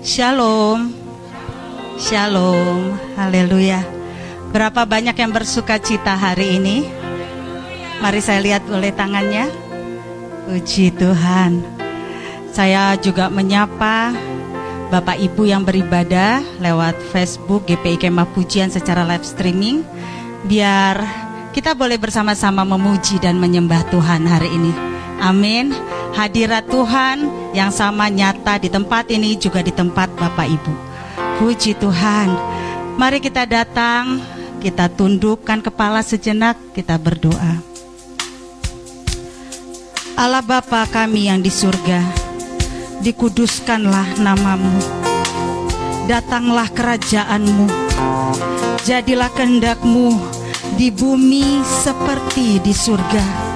Shalom. Shalom. Haleluya. Berapa banyak yang bersuka cita hari ini? Mari saya lihat oleh tangannya. Puji Tuhan. Saya juga menyapa Bapak Ibu yang beribadah lewat Facebook GPI Kemah Pujian secara live streaming. Biar kita boleh bersama-sama memuji dan menyembah Tuhan hari ini. Amin. Hadirat Tuhan yang sama nyata di tempat ini juga di tempat Bapak Ibu. Puji Tuhan. Mari kita datang, kita tundukkan kepala sejenak, kita berdoa. Allah Bapa kami yang di surga, dikuduskanlah namamu. Datanglah kerajaanmu, jadilah kehendakmu di bumi seperti di surga.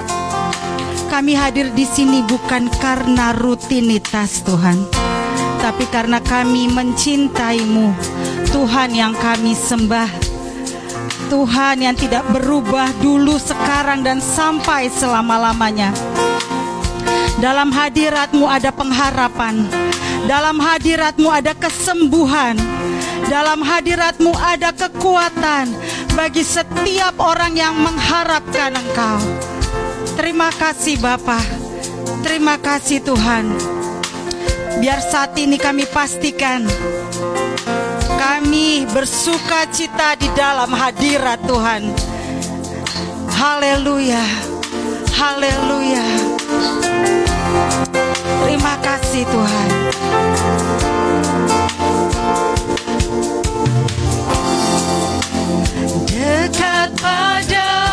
Kami hadir di sini bukan karena rutinitas Tuhan, tapi karena kami mencintaimu, Tuhan yang kami sembah. Tuhan yang tidak berubah dulu, sekarang, dan sampai selama-lamanya. Dalam hadiratmu ada pengharapan. Dalam hadiratmu ada kesembuhan. Dalam hadiratmu ada kekuatan bagi setiap orang yang mengharapkan engkau. Terima kasih Bapa. Terima kasih Tuhan. Biar saat ini kami pastikan kami bersuka cita di dalam hadirat Tuhan. Haleluya. Haleluya. Terima kasih Tuhan. Dekat padamu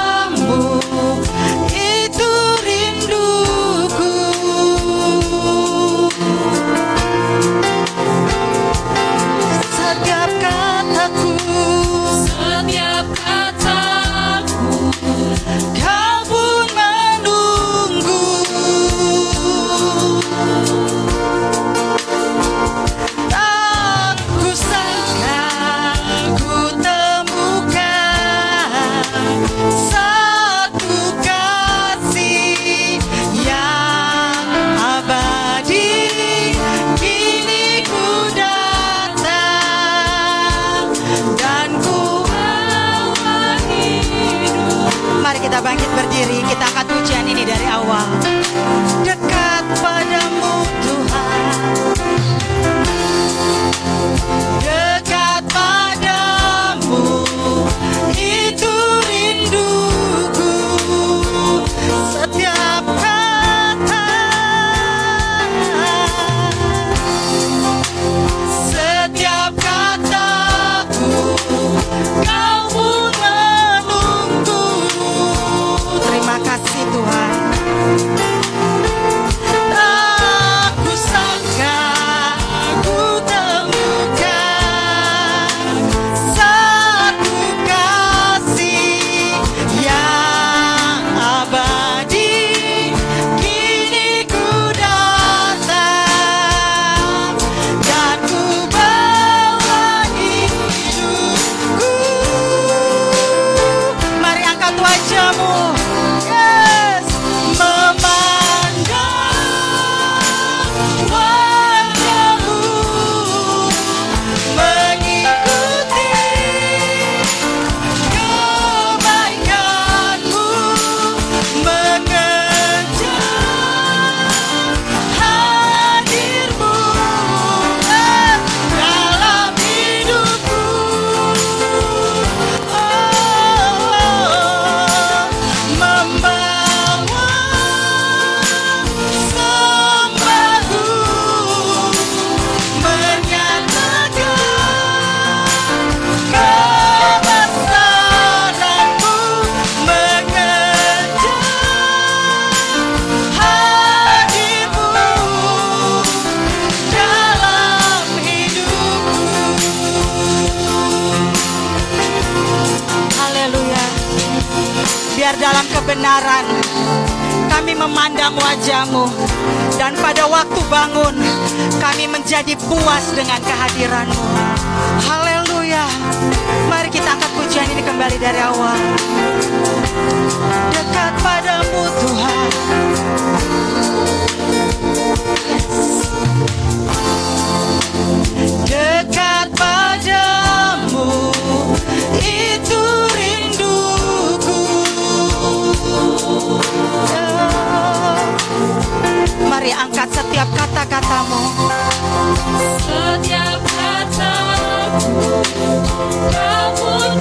kebenaran kami memandang wajahmu dan pada waktu bangun kami menjadi puas dengan kehadiranmu. Haleluya. Mari kita angkat pujian ini kembali dari awal. Dekat padamu Tuhan. Kata-katamu. Setiap kataku Kau pun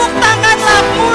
por pagar sua multa.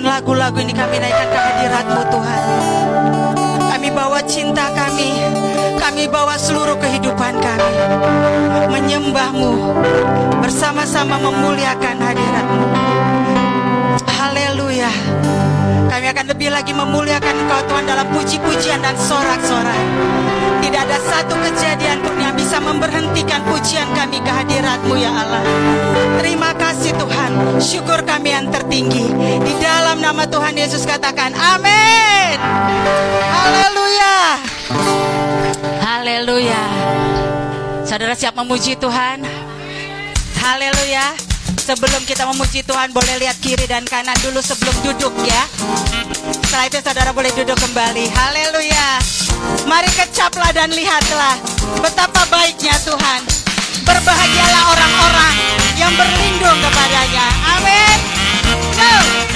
Pujian lagu-lagu ini kami naikkan ke hadiratmu Tuhan. Kami bawa cinta kami Kami bawa seluruh kehidupan kami Menyembahmu Bersama-sama memuliakan hadiratmu Kami akan lebih lagi memuliakan Engkau Tuhan dalam puji-pujian dan sorak-sorai. Tidak ada satu kejadian pun yang bisa memberhentikan pujian kami ke hadiratmu ya Allah. Terima kasih Tuhan. Syukur kami yang tertinggi. Di dalam nama Tuhan Yesus katakan amin. Haleluya. Haleluya. Saudara siap memuji Tuhan? Haleluya Sebelum kita memuji Tuhan boleh lihat kiri dan kanan dulu sebelum duduk ya. Setelah itu saudara boleh duduk kembali. Haleluya. Mari kecaplah dan lihatlah Betapa baiknya Tuhan. Berbahagialah orang-orang yang berlindung kepadanya. Amin. Go!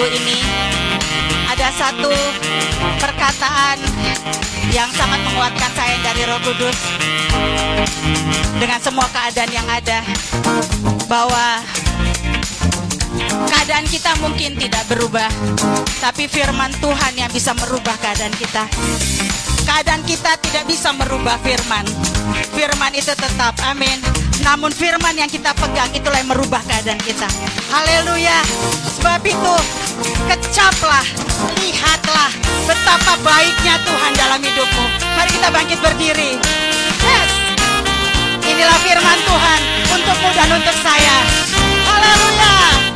minggu ini ada satu perkataan yang sangat menguatkan saya dari Roh Kudus. Dengan semua keadaan yang ada bahwa keadaan kita mungkin tidak berubah tapi firman Tuhan yang bisa merubah keadaan kita. Keadaan kita tidak bisa merubah firman. Firman itu tetap amin. Namun firman yang kita pegang itulah yang merubah keadaan kita. Haleluya. Sebab itu kecaplah, lihatlah betapa baiknya Tuhan dalam hidupmu. Mari kita bangkit berdiri. Yes. Inilah firman Tuhan untukmu dan untuk saya. Haleluya.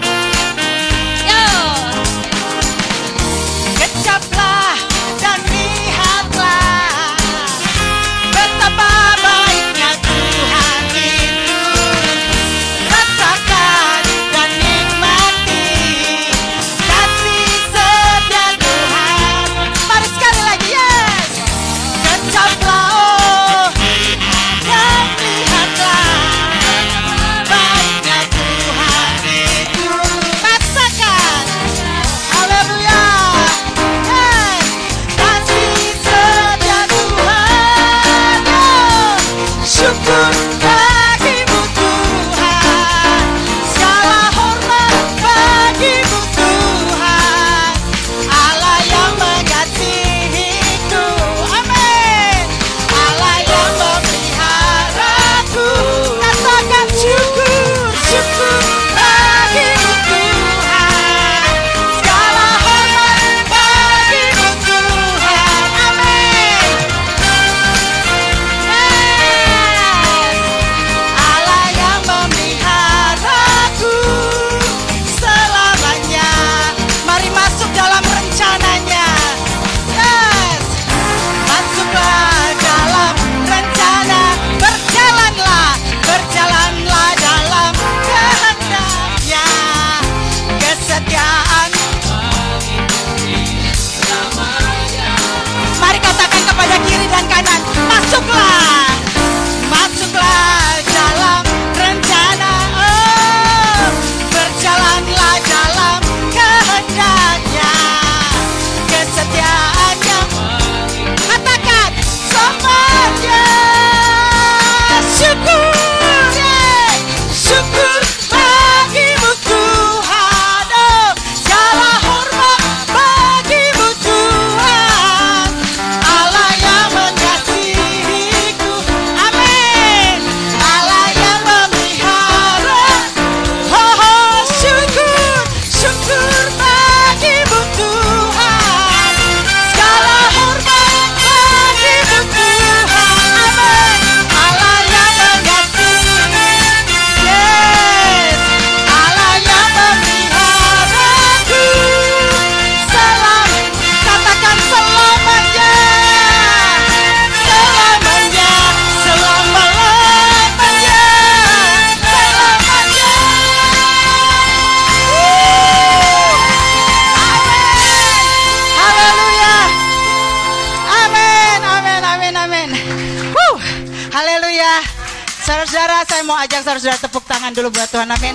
tangan dulu buat Tuhan amin.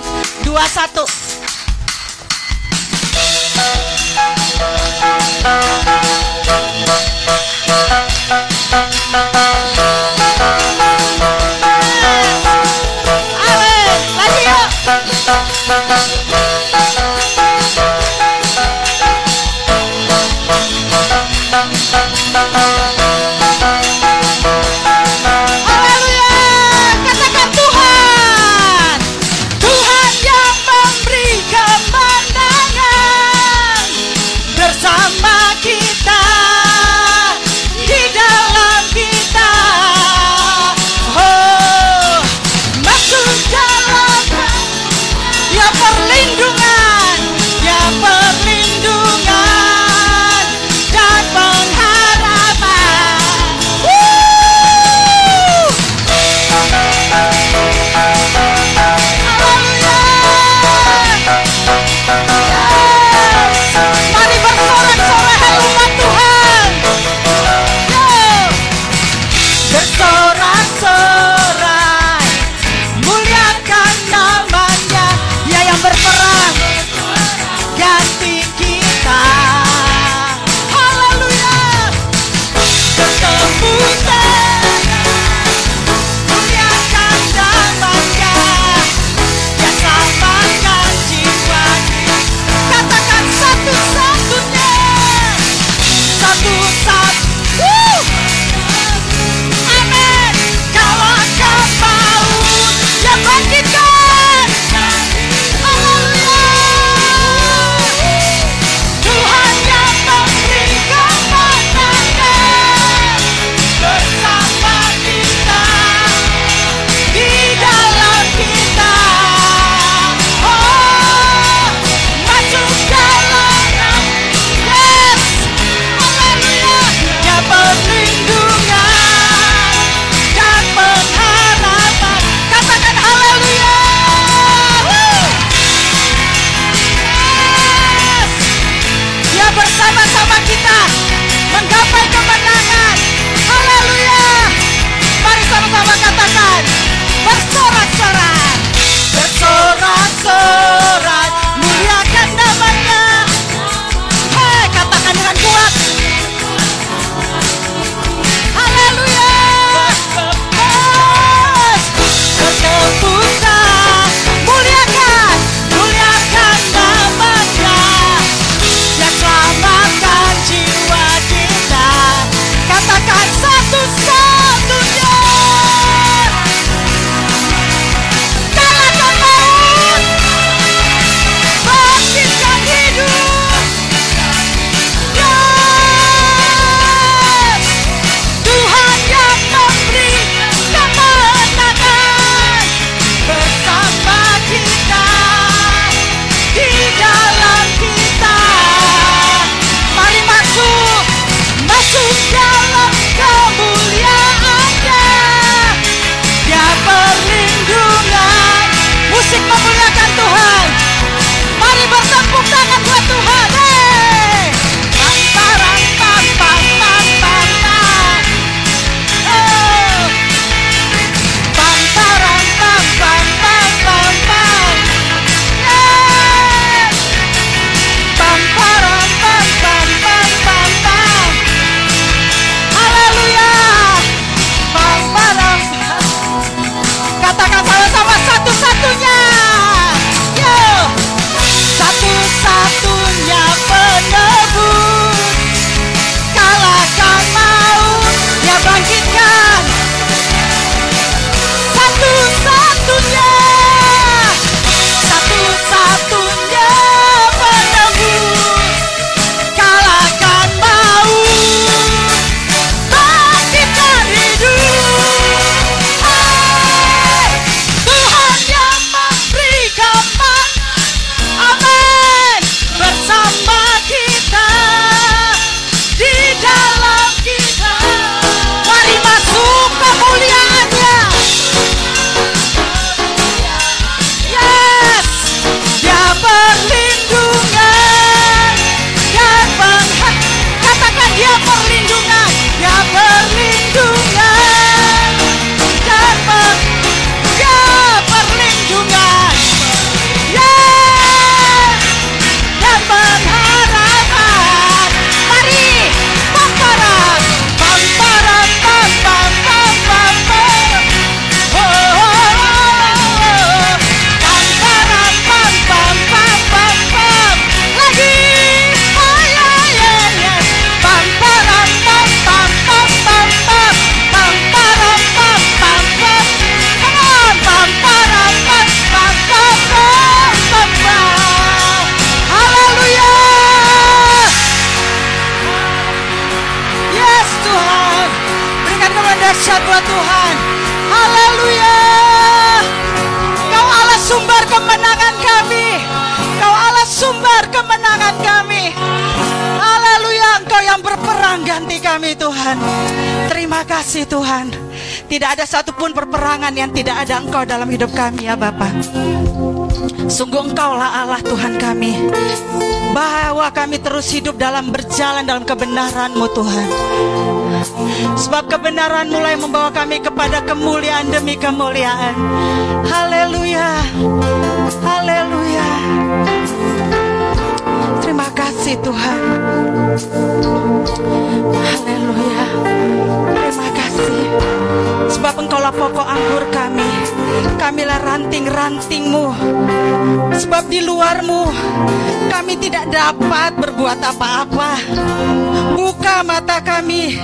Kasih Tuhan. Tidak ada satupun perperangan yang tidak ada Engkau dalam hidup kami ya Bapak. Sungguh Engkaulah Allah Tuhan kami. Bahwa kami terus hidup dalam berjalan dalam kebenaran-Mu Tuhan. Sebab kebenaran mulai membawa kami kepada kemuliaan demi kemuliaan. Haleluya. Haleluya. Terima kasih Tuhan. Haleluya. Terima kasih. Sebab engkaulah pokok anggur kami. Kamilah ranting-rantingmu. Sebab di luarmu kami tidak dapat berbuat apa-apa. Buka mata kami.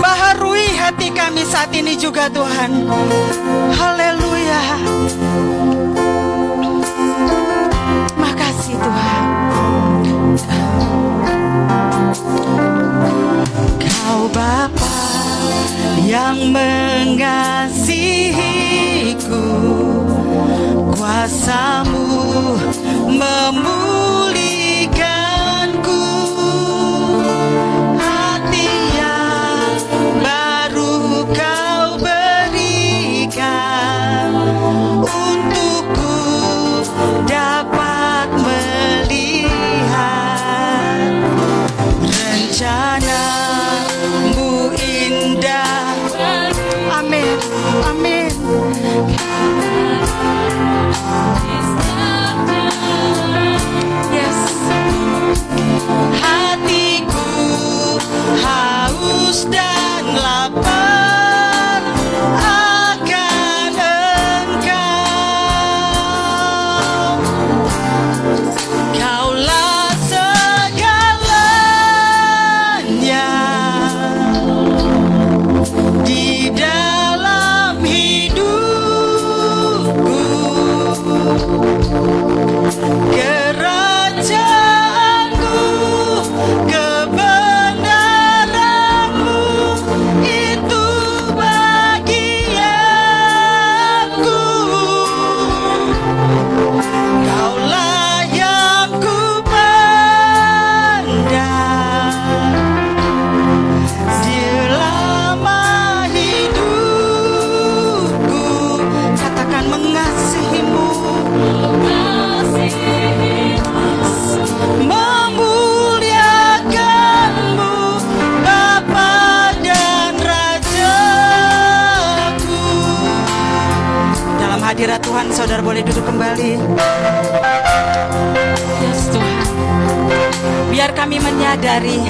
Baharui hati kami saat ini juga Tuhan. Haleluya. Makasih Tuhan. Kau Bapa yang mengasihiku. Kuasamu memulihkanku boleh duduk kembali. Yes Tuhan. Biar kami menyadari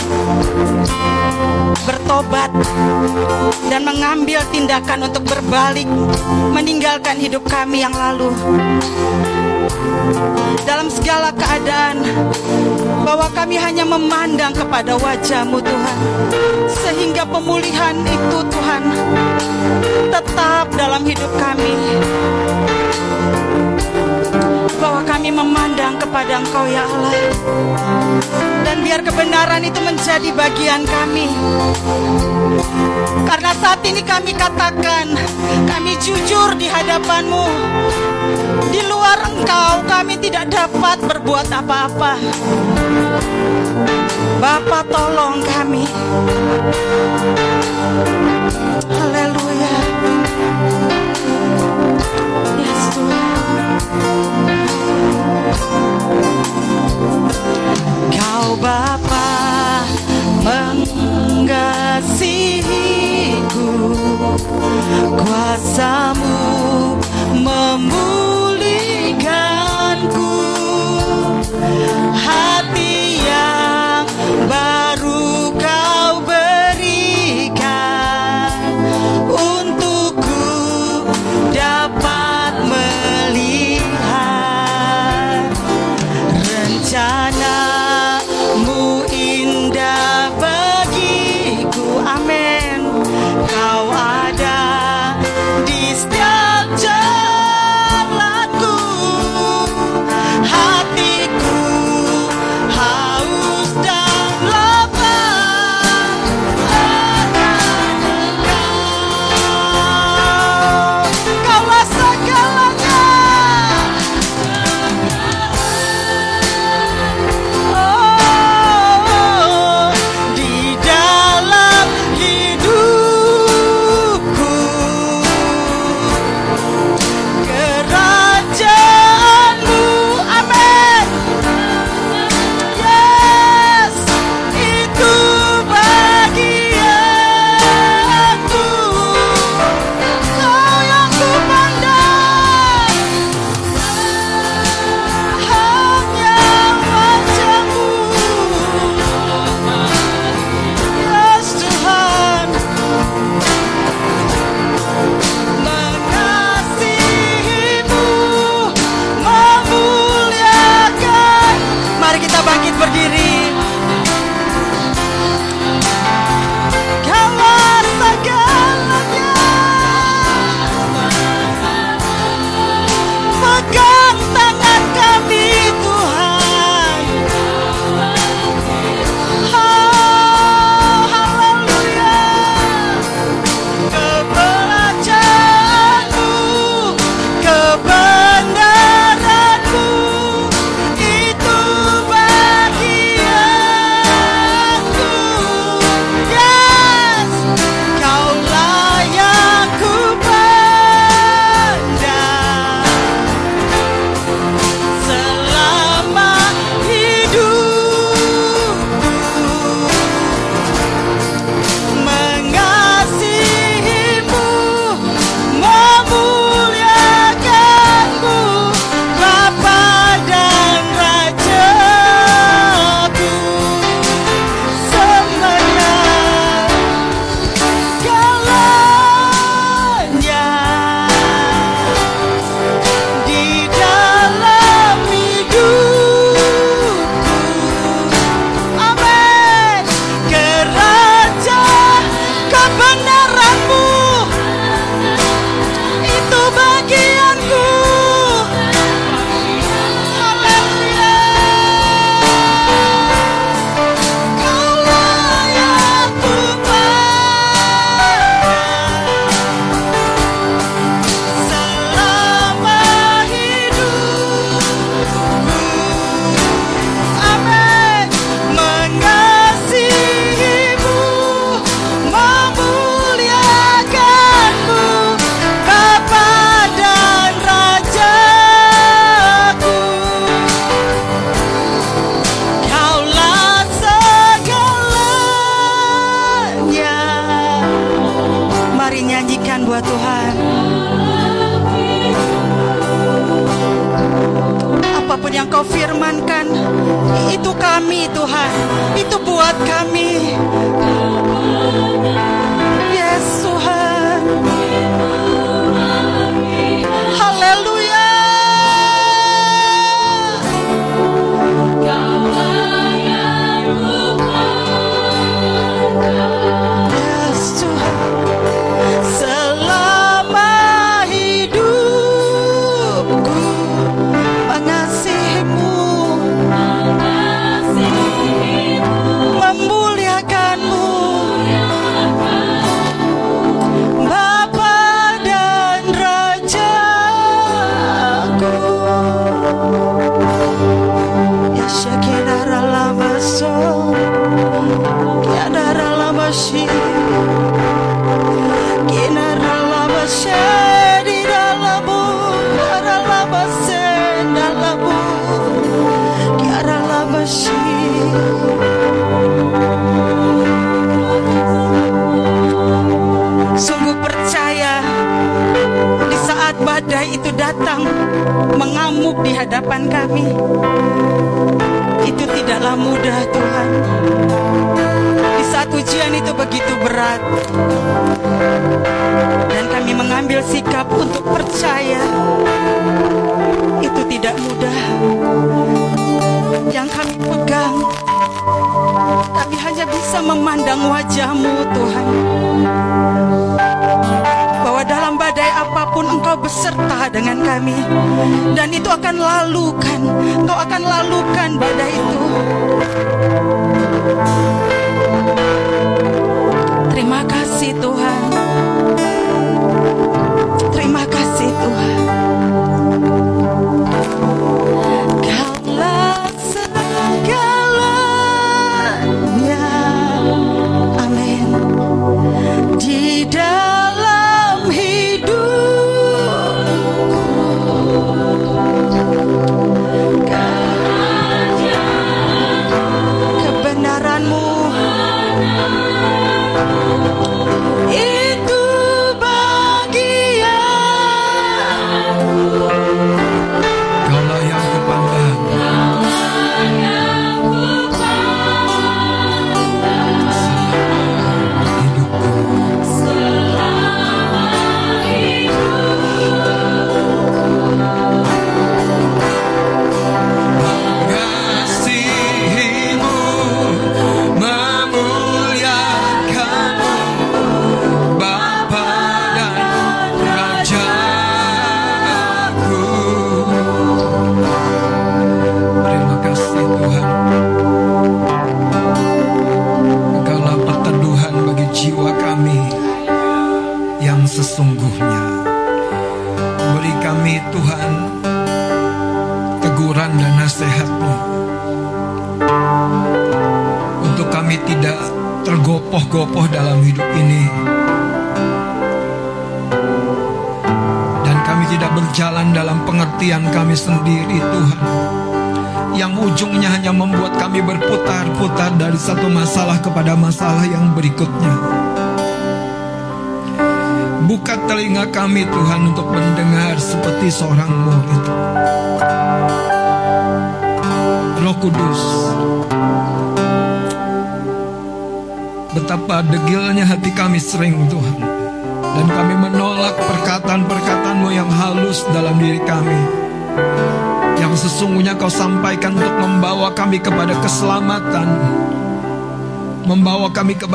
Bertobat Dan mengambil tindakan untuk berbalik Meninggalkan hidup kami yang lalu. Dalam segala keadaan Bahwa kami hanya memandang kepada wajahmu Tuhan. Sehingga pemulihan itu Tuhan Tetap dalam hidup kami bahwa kami memandang kepada Engkau ya Allah. Dan biar kebenaran itu menjadi bagian kami. Karena saat ini kami katakan kami jujur di hadapanmu. Di luar Engkau kami tidak dapat berbuat apa-apa. Bapa tolong kami. Haleluya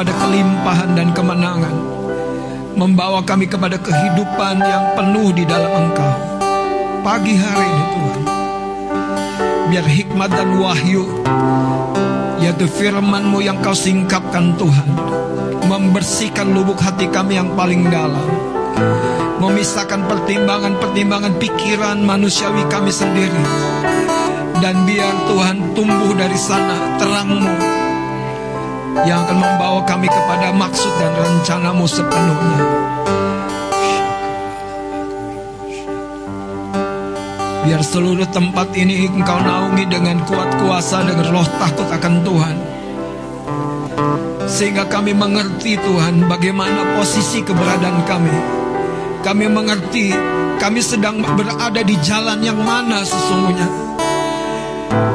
kepada kelimpahan dan kemenangan. Membawa kami kepada kehidupan yang penuh di dalam engkau. Pagi hari ini Tuhan. Biar hikmat dan wahyu yaitu firman-Mu yang kau singkapkan Tuhan membersihkan lubuk hati kami yang paling dalam memisahkan pertimbangan-pertimbangan pikiran manusiawi kami sendiri dan biar Tuhan tumbuh dari sana terang-Mu yang akan membawa kami kepada maksud dan rencanamu sepenuhnya Biar seluruh tempat ini engkau naungi dengan kuat kuasa dengan roh takut akan Tuhan. Sehingga kami mengerti Tuhan bagaimana posisi keberadaan kami. Kami mengerti kami sedang berada di jalan yang mana sesungguhnya.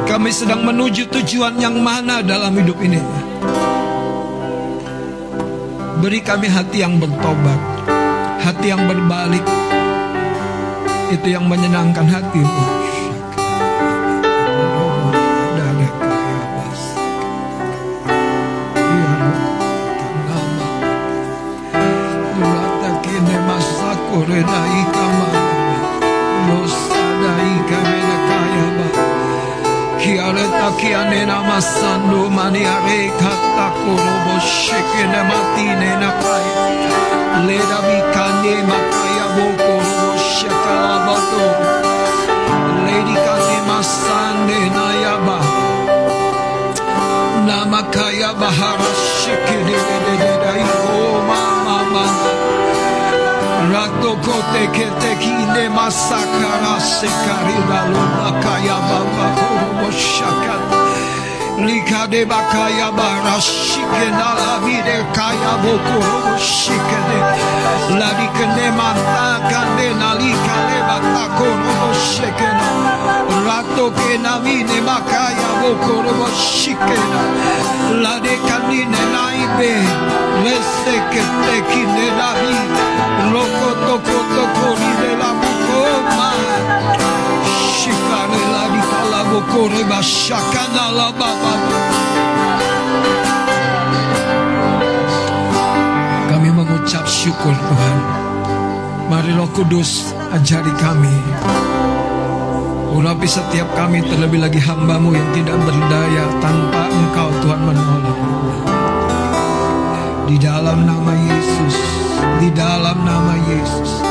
Kami sedang menuju tujuan yang mana dalam hidup ini. Beri kami hati yang bertobat, hati yang berbalik. Itu yang menyenangkan hatimu. Kiane namasando maniare sheke na matine na pai. Leda mi kane mataya boko robo. Lady kane masane na yaba. Namakaya bahara sheke de de de de da mama. Rato kote kete kine masakara sekari kaya baba robo shaka. Lika de bakaya bara shike na la vide kaya bokoro shike de la dike ne mata kande na lika de batako no shike na. Rato ke na vine bakaya bokoro shike na. La de kanine na ibe lese ke te kine na vi. Loko toko toko ni de la bukoma shikane Kami mengucap syukur Tuhan. Mari Roh Kudus ajari kami. Urapi setiap kami terlebih lagi hambamu yang tidak berdaya tanpa engkau Tuhan menolong. Di dalam nama Yesus Di dalam nama Yesus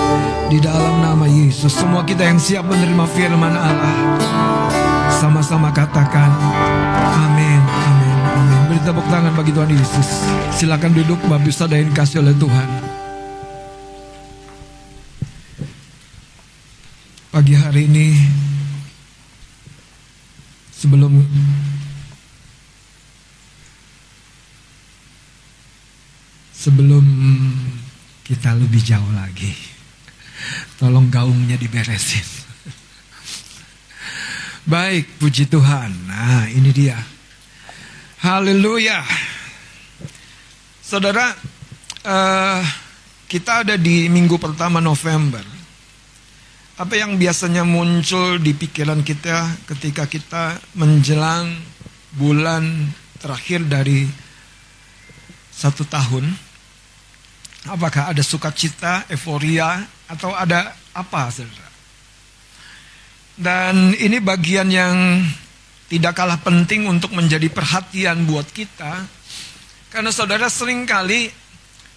Di dalam nama Yesus. Semua kita yang siap menerima firman Allah Sama-sama katakan Amin Amin Amin. Beri tepuk tangan bagi Tuhan Yesus. Silakan duduk Bapak Ustaz yang dikasih oleh Tuhan. Pagi hari ini Sebelum Sebelum kita lebih jauh lagi Tolong gaungnya diberesin Baik, puji Tuhan. Nah ini dia. Haleluya. Saudara eh, Kita ada di minggu pertama November. Apa yang biasanya muncul di pikiran kita Ketika kita menjelang bulan terakhir dari satu tahun? Apakah ada sukacita, euforia, atau ada apa, saudara? Dan ini bagian yang tidak kalah penting untuk menjadi perhatian buat kita. Karena saudara sering kali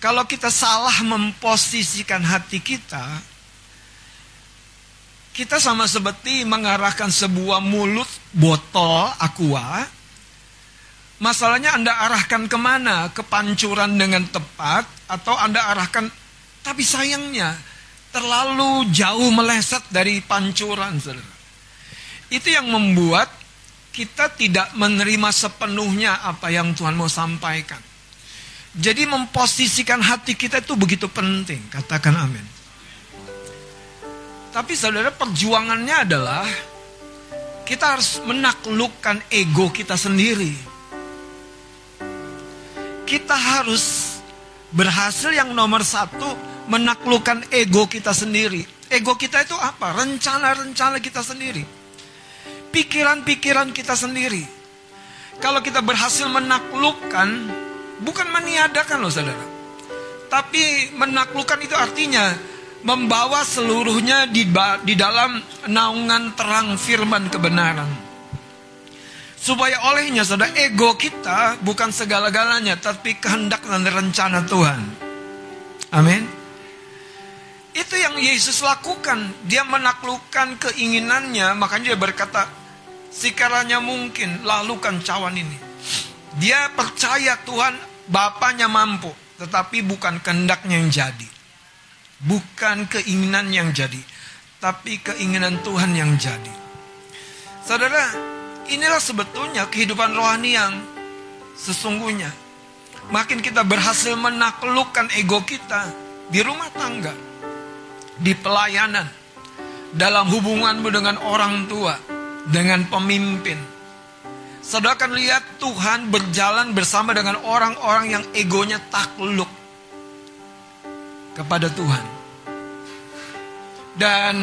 kalau kita salah memposisikan hati kita, kita sama seperti mengarahkan sebuah mulut botol aqua Masalahnya Anda arahkan ke mana? Ke pancuran dengan tepat atau Anda arahkan tapi sayangnya terlalu jauh meleset dari pancuran, saudara. Itu yang membuat kita tidak menerima sepenuhnya apa yang Tuhan mau sampaikan. Jadi memposisikan hati kita itu begitu penting, katakan amin. Tapi saudara perjuangannya adalah kita harus menaklukkan ego kita sendiri kita harus berhasil yang nomor satu menaklukkan ego kita sendiri. Ego kita itu apa? Rencana-rencana kita sendiri. Pikiran-pikiran kita sendiri. Kalau kita berhasil menaklukkan, bukan meniadakan loh saudara. Tapi menaklukkan itu artinya membawa seluruhnya di, di dalam naungan terang firman kebenaran. Supaya olehnya saudara ego kita bukan segala-galanya tapi kehendak dan rencana Tuhan. Amin. Itu yang Yesus lakukan. Dia menaklukkan keinginannya, makanya dia berkata, "Sekiranya mungkin, lalukan cawan ini." Dia percaya Tuhan Bapaknya mampu, tetapi bukan kehendaknya yang jadi. Bukan keinginan yang jadi, tapi keinginan Tuhan yang jadi. Saudara, Inilah sebetulnya kehidupan rohani yang sesungguhnya. Makin kita berhasil menaklukkan ego kita di rumah tangga, di pelayanan, dalam hubunganmu dengan orang tua, dengan pemimpin. Saudara akan lihat Tuhan berjalan bersama dengan orang-orang yang egonya takluk kepada Tuhan. Dan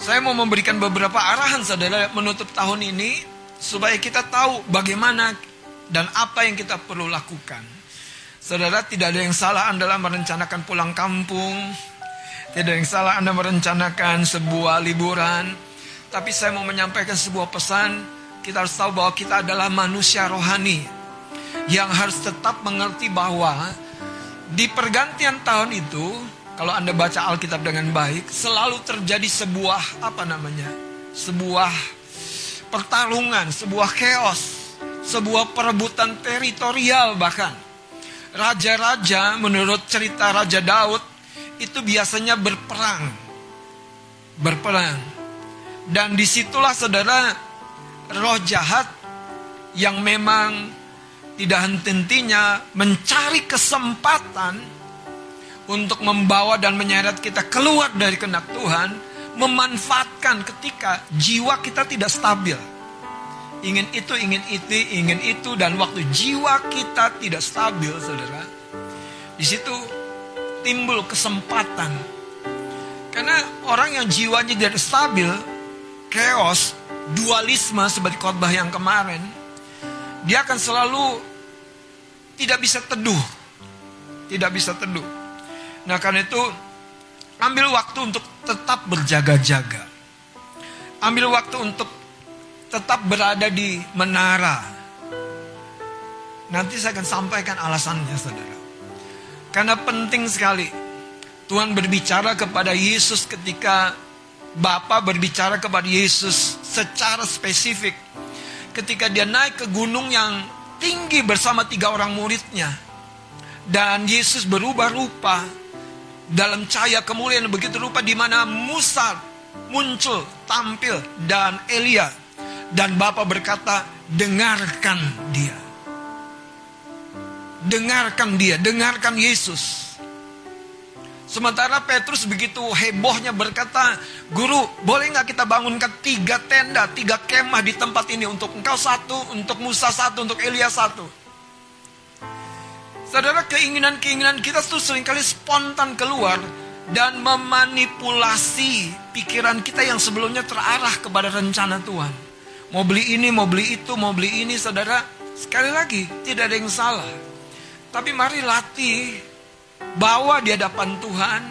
saya mau memberikan beberapa arahan saudara menutup tahun ini supaya kita tahu bagaimana dan apa yang kita perlu lakukan. Saudara, tidak ada yang salah Anda merencanakan pulang kampung. Tidak yang salah Anda merencanakan sebuah liburan. Tapi saya mau menyampaikan sebuah pesan. Kita harus tahu bahwa kita adalah manusia rohani. Yang harus tetap mengerti bahwa di pergantian tahun itu, kalau Anda baca Alkitab dengan baik, selalu terjadi sebuah apa namanya? Sebuah pertarungan, sebuah chaos, sebuah perebutan teritorial bahkan. Raja-raja menurut cerita Raja Daud itu biasanya berperang. Berperang. Dan di situlah saudara roh jahat yang memang tidak henti-hentinya mencari kesempatan untuk membawa dan menyeret kita keluar dari kenak Tuhan, memanfaatkan ketika jiwa kita tidak stabil. Ingin itu, ingin itu, ingin itu, dan waktu jiwa kita tidak stabil, saudara, di situ timbul kesempatan. Karena orang yang jiwanya tidak stabil, chaos, dualisme seperti khotbah yang kemarin, dia akan selalu tidak bisa teduh. Tidak bisa teduh. Nah karena itu ambil waktu untuk tetap berjaga-jaga. Ambil waktu untuk tetap berada di menara. Nanti saya akan sampaikan alasannya saudara. Karena penting sekali Tuhan berbicara kepada Yesus ketika Bapa berbicara kepada Yesus secara spesifik ketika dia naik ke gunung yang tinggi bersama tiga orang muridnya. Dan Yesus berubah rupa dalam cahaya kemuliaan begitu rupa di mana Musa muncul, tampil dan Elia. Dan Bapa berkata, dengarkan dia. Dengarkan dia, dengarkan Yesus. Sementara Petrus begitu hebohnya berkata, Guru, boleh nggak kita bangunkan tiga tenda, tiga kemah di tempat ini untuk engkau satu, untuk Musa satu, untuk Elia satu. Saudara, keinginan-keinginan kita tuh sering kali spontan keluar dan memanipulasi pikiran kita yang sebelumnya terarah kepada rencana Tuhan. Mau beli ini, mau beli itu, mau beli ini, saudara. Sekali lagi, tidak ada yang salah. Tapi mari latih bawa di hadapan Tuhan,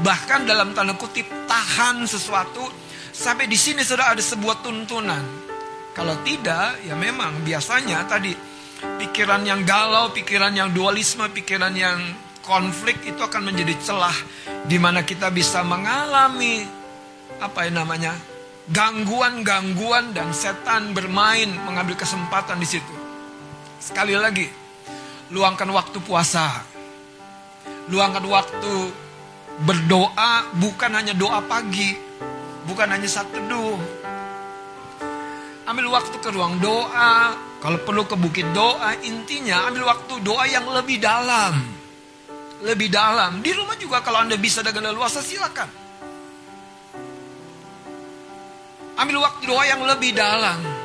bahkan dalam tanda kutip tahan sesuatu sampai di sini sudah ada sebuah tuntunan. Kalau tidak, ya memang biasanya tadi pikiran yang galau, pikiran yang dualisme, pikiran yang konflik itu akan menjadi celah di mana kita bisa mengalami apa yang namanya gangguan-gangguan dan setan bermain mengambil kesempatan di situ. Sekali lagi, luangkan waktu puasa. Luangkan waktu berdoa bukan hanya doa pagi, bukan hanya saat teduh. Ambil waktu ke ruang doa, kalau perlu ke bukit doa, intinya ambil waktu doa yang lebih dalam. Lebih dalam. Di rumah juga kalau Anda bisa dengan leluasa silakan. Ambil waktu doa yang lebih dalam.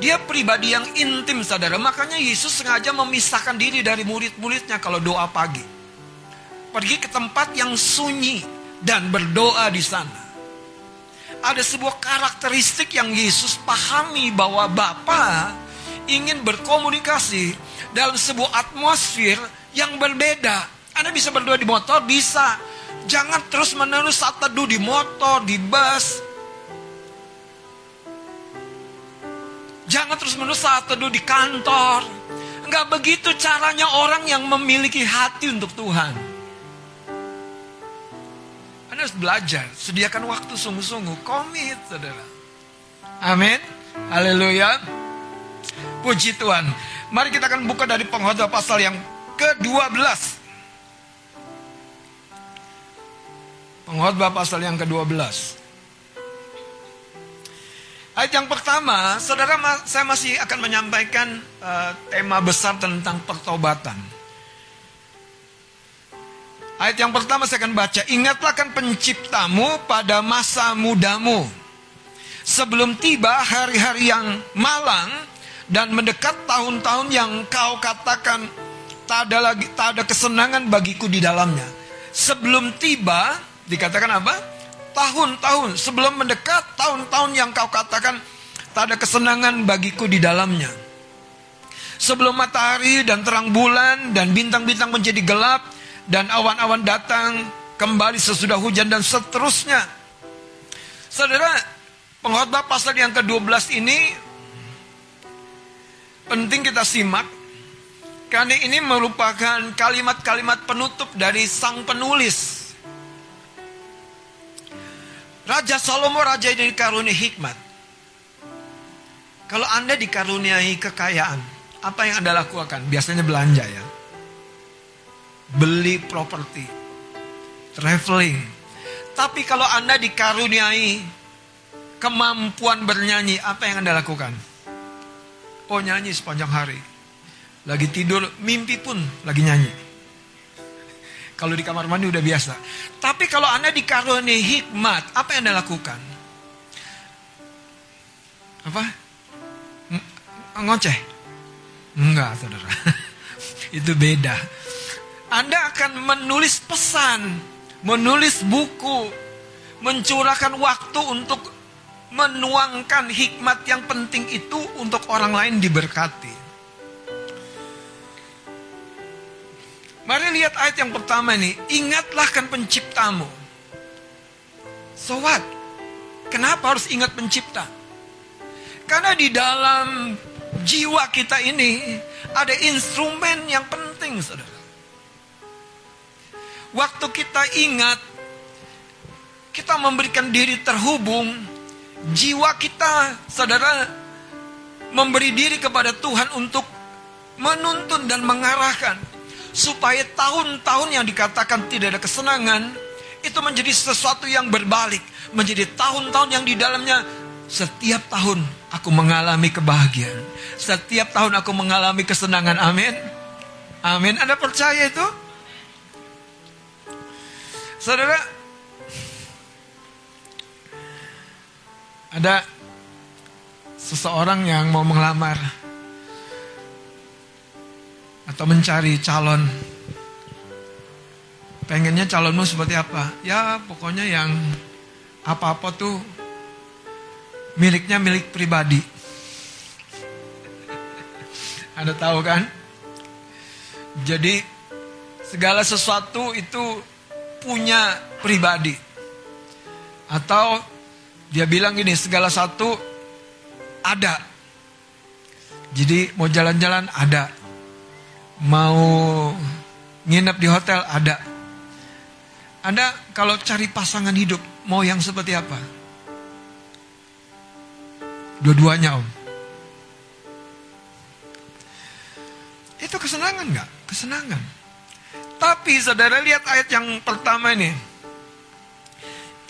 Dia pribadi yang intim saudara. Makanya Yesus sengaja memisahkan diri dari murid-muridnya kalau doa pagi. Pergi ke tempat yang sunyi dan berdoa di sana. Ada sebuah karakteristik yang Yesus pahami bahwa Bapa ingin berkomunikasi dalam sebuah atmosfer yang berbeda. Anda bisa berdoa di motor, bisa. Jangan terus menerus saat teduh di motor, di bus, Jangan terus menerus saat teduh di kantor. Enggak begitu caranya orang yang memiliki hati untuk Tuhan. Anda harus belajar, sediakan waktu sungguh-sungguh, komit saudara. Amin. Haleluya. Puji Tuhan. Mari kita akan buka dari pengkhotbah pasal yang ke-12. Pengkhotbah pasal yang ke-12. Ayat yang pertama, saudara, saya masih akan menyampaikan uh, tema besar tentang pertobatan. Ayat yang pertama saya akan baca, ingatlah kan penciptamu pada masa mudamu. Sebelum tiba hari-hari yang malang dan mendekat tahun-tahun yang kau katakan tak ada lagi tak ada kesenangan bagiku di dalamnya. Sebelum tiba dikatakan apa? Tahun-tahun sebelum mendekat tahun-tahun yang kau katakan tak ada kesenangan bagiku di dalamnya. Sebelum matahari dan terang bulan dan bintang-bintang menjadi gelap dan awan-awan datang kembali sesudah hujan dan seterusnya. Saudara, pengkhotbah pasal yang ke-12 ini penting kita simak karena ini merupakan kalimat-kalimat penutup dari sang penulis. Raja Salomo raja yang dikaruniai hikmat. Kalau Anda dikaruniai kekayaan, apa yang Anda lakukan? Biasanya belanja ya. Beli properti, traveling. Tapi kalau Anda dikaruniai kemampuan bernyanyi, apa yang Anda lakukan? Oh nyanyi sepanjang hari. Lagi tidur, mimpi pun lagi nyanyi. Kalau di kamar mandi udah biasa. Tapi kalau Anda dikaruniai hikmat, apa yang Anda lakukan? Apa? Ng- Ngoceh? Enggak, saudara. Itu beda. Anda akan menulis pesan, menulis buku, mencurahkan waktu untuk menuangkan hikmat yang penting itu untuk orang lain diberkati. Mari lihat ayat yang pertama ini. Ingatlah kan penciptamu. So what? Kenapa harus ingat pencipta? Karena di dalam jiwa kita ini ada instrumen yang penting, saudara. Waktu kita ingat, kita memberikan diri terhubung, jiwa kita, saudara, memberi diri kepada Tuhan untuk menuntun dan mengarahkan supaya tahun-tahun yang dikatakan tidak ada kesenangan itu menjadi sesuatu yang berbalik, menjadi tahun-tahun yang di dalamnya setiap tahun aku mengalami kebahagiaan, setiap tahun aku mengalami kesenangan. Amin. Amin. Anda percaya itu? Saudara, ada seseorang yang mau melamar atau mencari calon. Pengennya calonmu seperti apa? Ya pokoknya yang apa-apa tuh miliknya milik pribadi. Anda tahu kan? Jadi segala sesuatu itu punya pribadi. Atau dia bilang gini, segala satu ada. Jadi mau jalan-jalan ada. Mau nginep di hotel ada. Anda kalau cari pasangan hidup mau yang seperti apa? Dua-duanya om. Itu kesenangan nggak? Kesenangan. Tapi saudara lihat ayat yang pertama ini.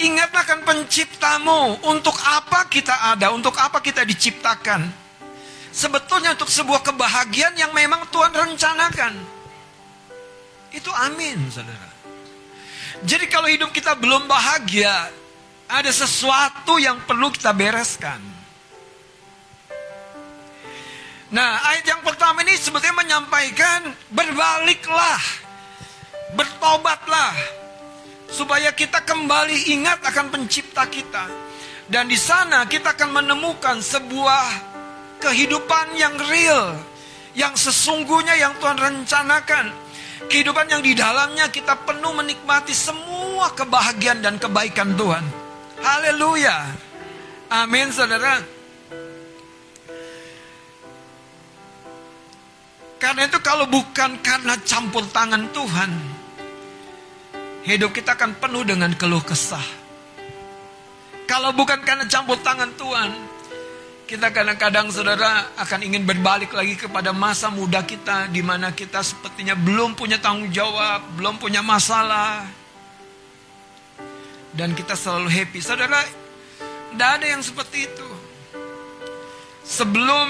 Ingatlah kan penciptamu. Untuk apa kita ada? Untuk apa kita diciptakan? Sebetulnya untuk sebuah kebahagiaan yang memang Tuhan rencanakan. Itu amin saudara. Jadi kalau hidup kita belum bahagia, ada sesuatu yang perlu kita bereskan. Nah, ayat yang pertama ini sebetulnya menyampaikan berbaliklah, bertobatlah, supaya kita kembali ingat akan pencipta kita. Dan di sana kita akan menemukan sebuah kehidupan yang real, yang sesungguhnya yang Tuhan rencanakan. Kehidupan yang di dalamnya kita penuh menikmati semua kebahagiaan dan kebaikan Tuhan. Haleluya. Amin saudara. Karena itu kalau bukan karena campur tangan Tuhan, hidup kita akan penuh dengan keluh kesah. Kalau bukan karena campur tangan Tuhan, kita kadang-kadang saudara akan ingin berbalik lagi kepada masa muda kita di mana kita sepertinya belum punya tanggung jawab, belum punya masalah. Dan kita selalu happy. Saudara, tidak ada yang seperti itu. Sebelum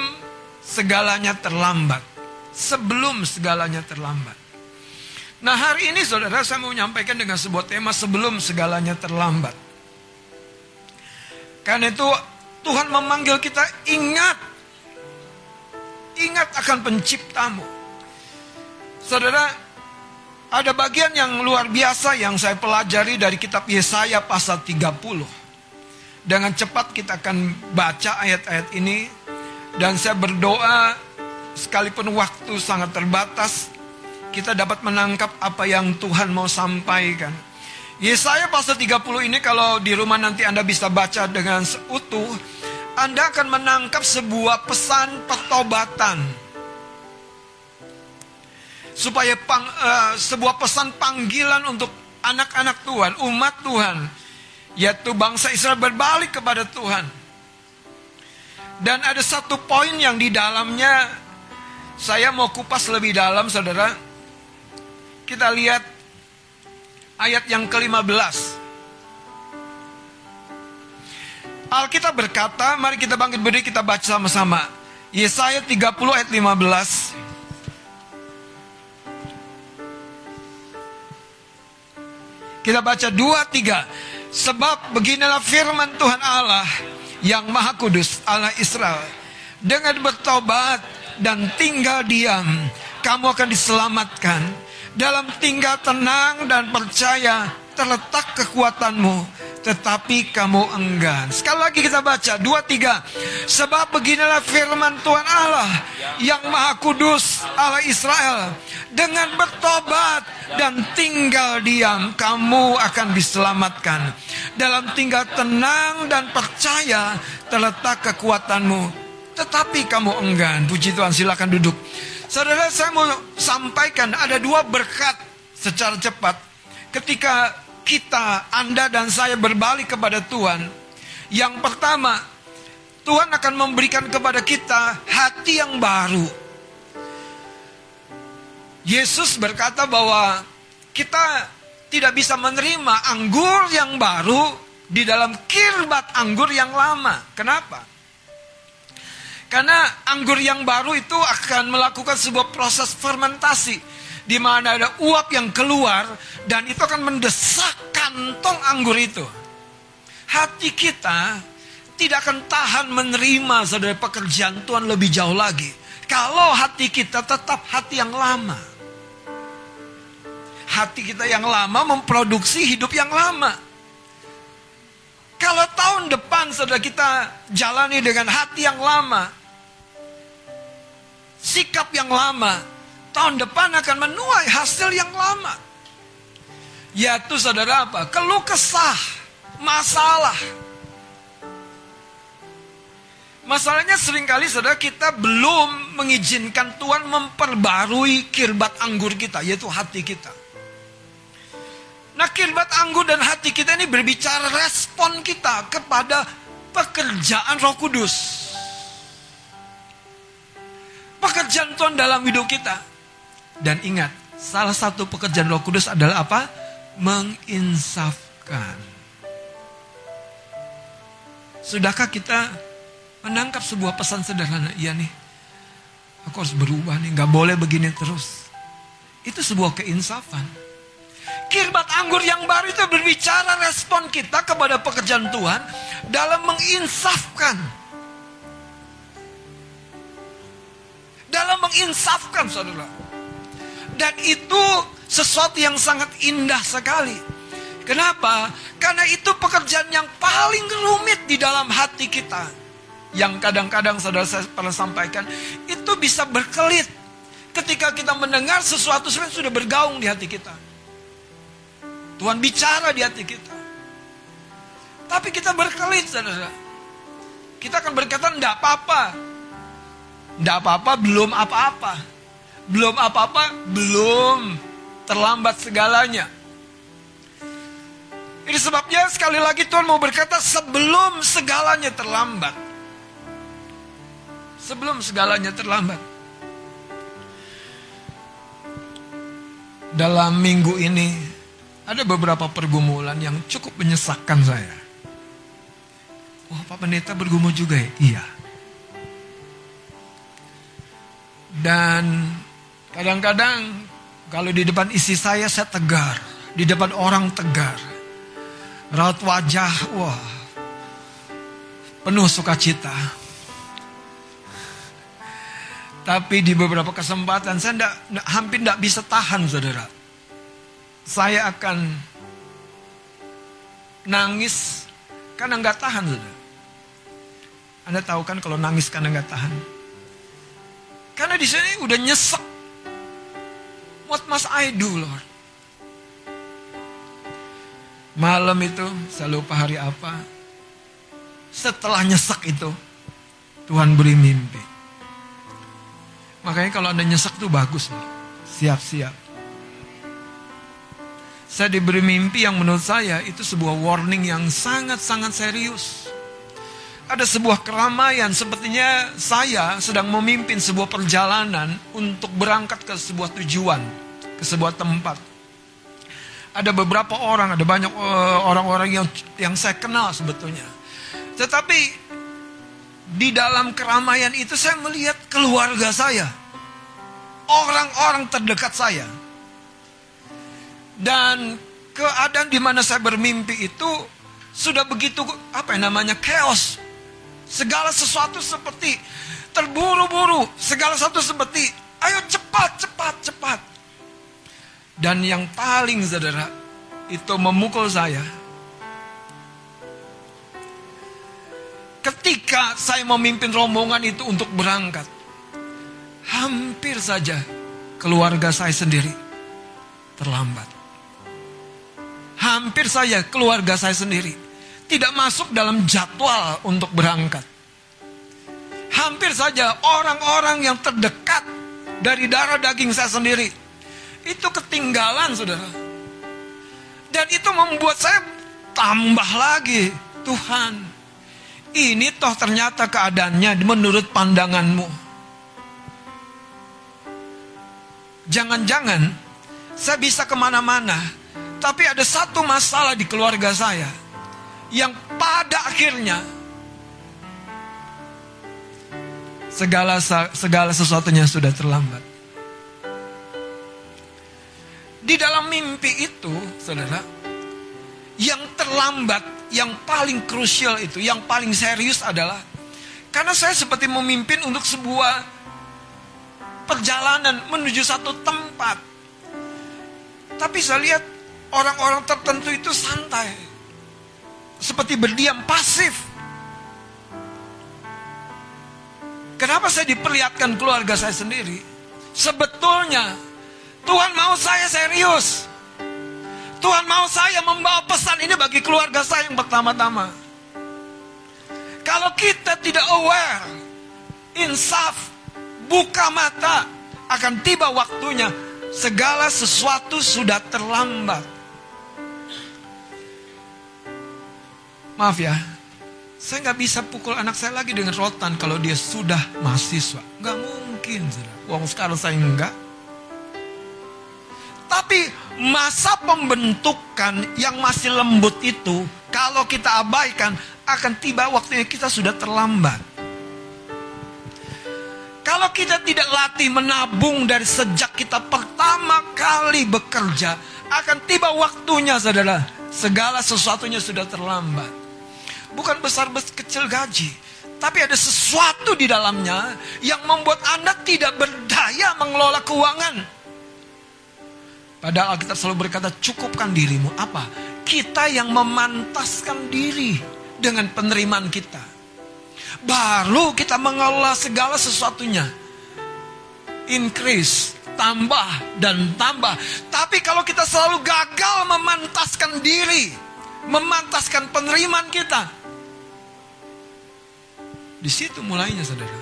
segalanya terlambat. Sebelum segalanya terlambat. Nah hari ini saudara saya mau menyampaikan dengan sebuah tema sebelum segalanya terlambat. Karena itu Tuhan memanggil kita ingat. Ingat akan penciptamu. Saudara, ada bagian yang luar biasa yang saya pelajari dari kitab Yesaya pasal 30. Dengan cepat kita akan baca ayat-ayat ini. Dan saya berdoa sekalipun waktu sangat terbatas. Kita dapat menangkap apa yang Tuhan mau sampaikan. Yesaya pasal 30 ini kalau di rumah nanti Anda bisa baca dengan seutuh, Anda akan menangkap sebuah pesan pertobatan. Supaya pang, uh, sebuah pesan panggilan untuk anak-anak Tuhan, umat Tuhan, yaitu bangsa Israel berbalik kepada Tuhan. Dan ada satu poin yang di dalamnya saya mau kupas lebih dalam, saudara. Kita lihat ayat yang ke-15. Alkitab berkata, mari kita bangkit berdiri kita baca sama-sama. Yesaya 30 ayat 15. Kita baca 2 3. Sebab beginilah firman Tuhan Allah yang Maha Kudus, Allah Israel. Dengan bertobat dan tinggal diam, kamu akan diselamatkan dalam tinggal tenang dan percaya terletak kekuatanmu tetapi kamu enggan. Sekali lagi kita baca dua tiga. Sebab beginilah firman Tuhan Allah yang Maha Kudus Allah Israel. Dengan bertobat dan tinggal diam kamu akan diselamatkan. Dalam tinggal tenang dan percaya terletak kekuatanmu. Tetapi kamu enggan. Puji Tuhan silakan duduk. Saudara saya mau sampaikan ada dua berkat secara cepat. Ketika kita, Anda dan saya berbalik kepada Tuhan. Yang pertama, Tuhan akan memberikan kepada kita hati yang baru. Yesus berkata bahwa kita tidak bisa menerima anggur yang baru di dalam kirbat anggur yang lama. Kenapa? Karena anggur yang baru itu akan melakukan sebuah proses fermentasi di mana ada uap yang keluar dan itu akan mendesak kantong anggur itu. Hati kita tidak akan tahan menerima saudara pekerjaan Tuhan lebih jauh lagi. Kalau hati kita tetap hati yang lama. Hati kita yang lama memproduksi hidup yang lama. Kalau tahun depan saudara kita jalani dengan hati yang lama, sikap yang lama, tahun depan akan menuai hasil yang lama. Yaitu saudara apa? Keluh kesah, masalah. Masalahnya sering kali saudara kita belum mengizinkan Tuhan memperbarui kirbat anggur kita, yaitu hati kita. Nah kirbat anggur dan hati kita ini berbicara respon kita kepada pekerjaan roh kudus pekerjaan Tuhan dalam hidup kita. Dan ingat, salah satu pekerjaan Roh Kudus adalah apa? Menginsafkan. Sudahkah kita menangkap sebuah pesan sederhana? Iya nih, aku harus berubah nih, gak boleh begini terus. Itu sebuah keinsafan. Kirbat anggur yang baru itu berbicara respon kita kepada pekerjaan Tuhan dalam menginsafkan dalam menginsafkan saudara. Dan itu sesuatu yang sangat indah sekali. Kenapa? Karena itu pekerjaan yang paling rumit di dalam hati kita. Yang kadang-kadang saudara saya pernah sampaikan, itu bisa berkelit. Ketika kita mendengar sesuatu sebenarnya sudah bergaung di hati kita. Tuhan bicara di hati kita. Tapi kita berkelit saudara. Kita akan berkata, enggak apa-apa. Tidak apa-apa, belum apa-apa. Belum apa-apa, belum terlambat segalanya. Ini sebabnya sekali lagi Tuhan mau berkata sebelum segalanya terlambat. Sebelum segalanya terlambat. Dalam minggu ini ada beberapa pergumulan yang cukup menyesakkan saya. Wah Pak Pendeta bergumul juga ya? Iya. Dan kadang-kadang kalau di depan isi saya saya tegar, di depan orang tegar. Raut wajah, wah. penuh sukacita. Tapi di beberapa kesempatan saya enggak, hampir tidak bisa tahan saudara. Saya akan nangis karena nggak tahan saudara. Anda tahu kan kalau nangis karena nggak tahan. Karena di sini udah nyesek. What must I do, Lord? Malam itu, saya lupa hari apa. Setelah nyesek itu, Tuhan beri mimpi. Makanya kalau Anda nyesek tuh bagus nih. Siap-siap. Saya diberi mimpi yang menurut saya itu sebuah warning yang sangat-sangat serius. Ada sebuah keramaian, sepertinya saya sedang memimpin sebuah perjalanan untuk berangkat ke sebuah tujuan, ke sebuah tempat. Ada beberapa orang, ada banyak eh, orang-orang yang yang saya kenal sebetulnya. Tetapi di dalam keramaian itu saya melihat keluarga saya. Orang-orang terdekat saya. Dan keadaan di mana saya bermimpi itu sudah begitu apa yang namanya chaos. Segala sesuatu seperti terburu-buru, segala sesuatu seperti ayo cepat, cepat, cepat. Dan yang paling saudara itu memukul saya. Ketika saya memimpin rombongan itu untuk berangkat, hampir saja keluarga saya sendiri terlambat. Hampir saja keluarga saya sendiri tidak masuk dalam jadwal untuk berangkat. Hampir saja orang-orang yang terdekat dari darah daging saya sendiri itu ketinggalan, saudara. Dan itu membuat saya tambah lagi, Tuhan. Ini toh ternyata keadaannya menurut pandanganmu. Jangan-jangan saya bisa ke mana-mana, tapi ada satu masalah di keluarga saya yang pada akhirnya segala segala sesuatunya sudah terlambat. Di dalam mimpi itu, saudara, yang terlambat, yang paling krusial itu, yang paling serius adalah karena saya seperti memimpin untuk sebuah perjalanan menuju satu tempat. Tapi saya lihat orang-orang tertentu itu santai. Seperti berdiam pasif. Kenapa saya diperlihatkan keluarga saya sendiri? Sebetulnya Tuhan mau saya serius. Tuhan mau saya membawa pesan ini bagi keluarga saya yang pertama-tama. Kalau kita tidak aware, insaf, buka mata, akan tiba waktunya segala sesuatu sudah terlambat. Maaf ya, saya nggak bisa pukul anak saya lagi dengan rotan kalau dia sudah mahasiswa. Nggak mungkin, saudara. Uang sekarang saya enggak. Tapi masa pembentukan yang masih lembut itu, kalau kita abaikan, akan tiba waktunya kita sudah terlambat. Kalau kita tidak latih menabung dari sejak kita pertama kali bekerja, akan tiba waktunya saudara, segala sesuatunya sudah terlambat. Bukan besar kecil gaji, tapi ada sesuatu di dalamnya yang membuat Anda tidak berdaya mengelola keuangan. Padahal kita selalu berkata cukupkan dirimu. Apa? Kita yang memantaskan diri dengan penerimaan kita. Baru kita mengelola segala sesuatunya. Increase, tambah dan tambah. Tapi kalau kita selalu gagal memantaskan diri, memantaskan penerimaan kita. Di situ mulainya saudara.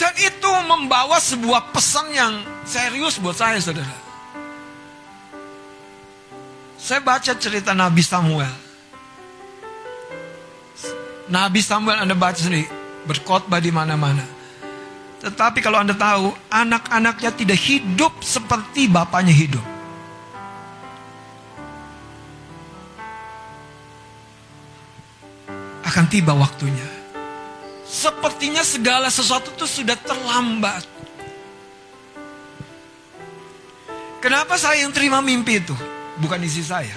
Dan itu membawa sebuah pesan yang serius buat saya saudara. Saya baca cerita Nabi Samuel. Nabi Samuel Anda baca sendiri, berkhotbah di mana-mana. Tetapi kalau Anda tahu, anak-anaknya tidak hidup seperti bapaknya hidup. Akan tiba waktunya. Sepertinya segala sesuatu itu sudah terlambat. Kenapa saya yang terima mimpi itu? Bukan isi saya.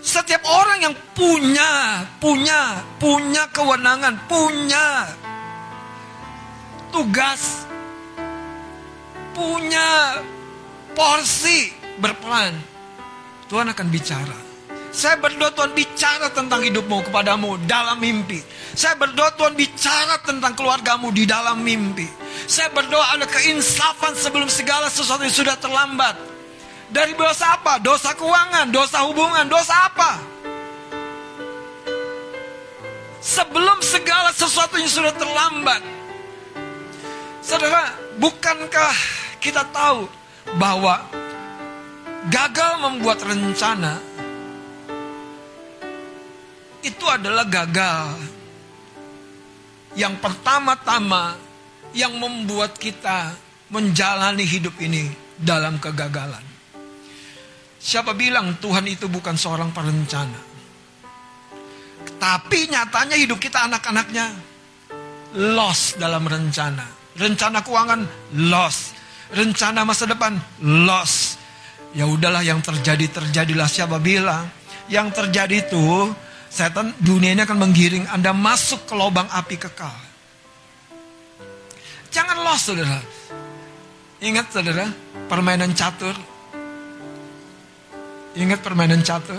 Setiap orang yang punya, punya, punya kewenangan, punya tugas, punya porsi berperan. Tuhan akan bicara. Saya berdoa Tuhan bicara tentang hidupmu kepadamu dalam mimpi. Saya berdoa Tuhan bicara tentang keluargamu di dalam mimpi. Saya berdoa ada keinsafan sebelum segala sesuatu yang sudah terlambat. Dari dosa apa? Dosa keuangan, dosa hubungan, dosa apa? Sebelum segala sesuatu yang sudah terlambat. Saudara, bukankah kita tahu bahwa gagal membuat rencana itu adalah gagal yang pertama-tama yang membuat kita menjalani hidup ini dalam kegagalan. Siapa bilang Tuhan itu bukan seorang perencana? Tapi nyatanya hidup kita anak-anaknya lost dalam rencana. Rencana keuangan lost. Rencana masa depan lost. Ya udahlah yang terjadi terjadilah siapa bilang yang terjadi itu setan dunia ini akan menggiring Anda masuk ke lubang api kekal. Jangan lost saudara. Ingat saudara, permainan catur Ingat permainan catur?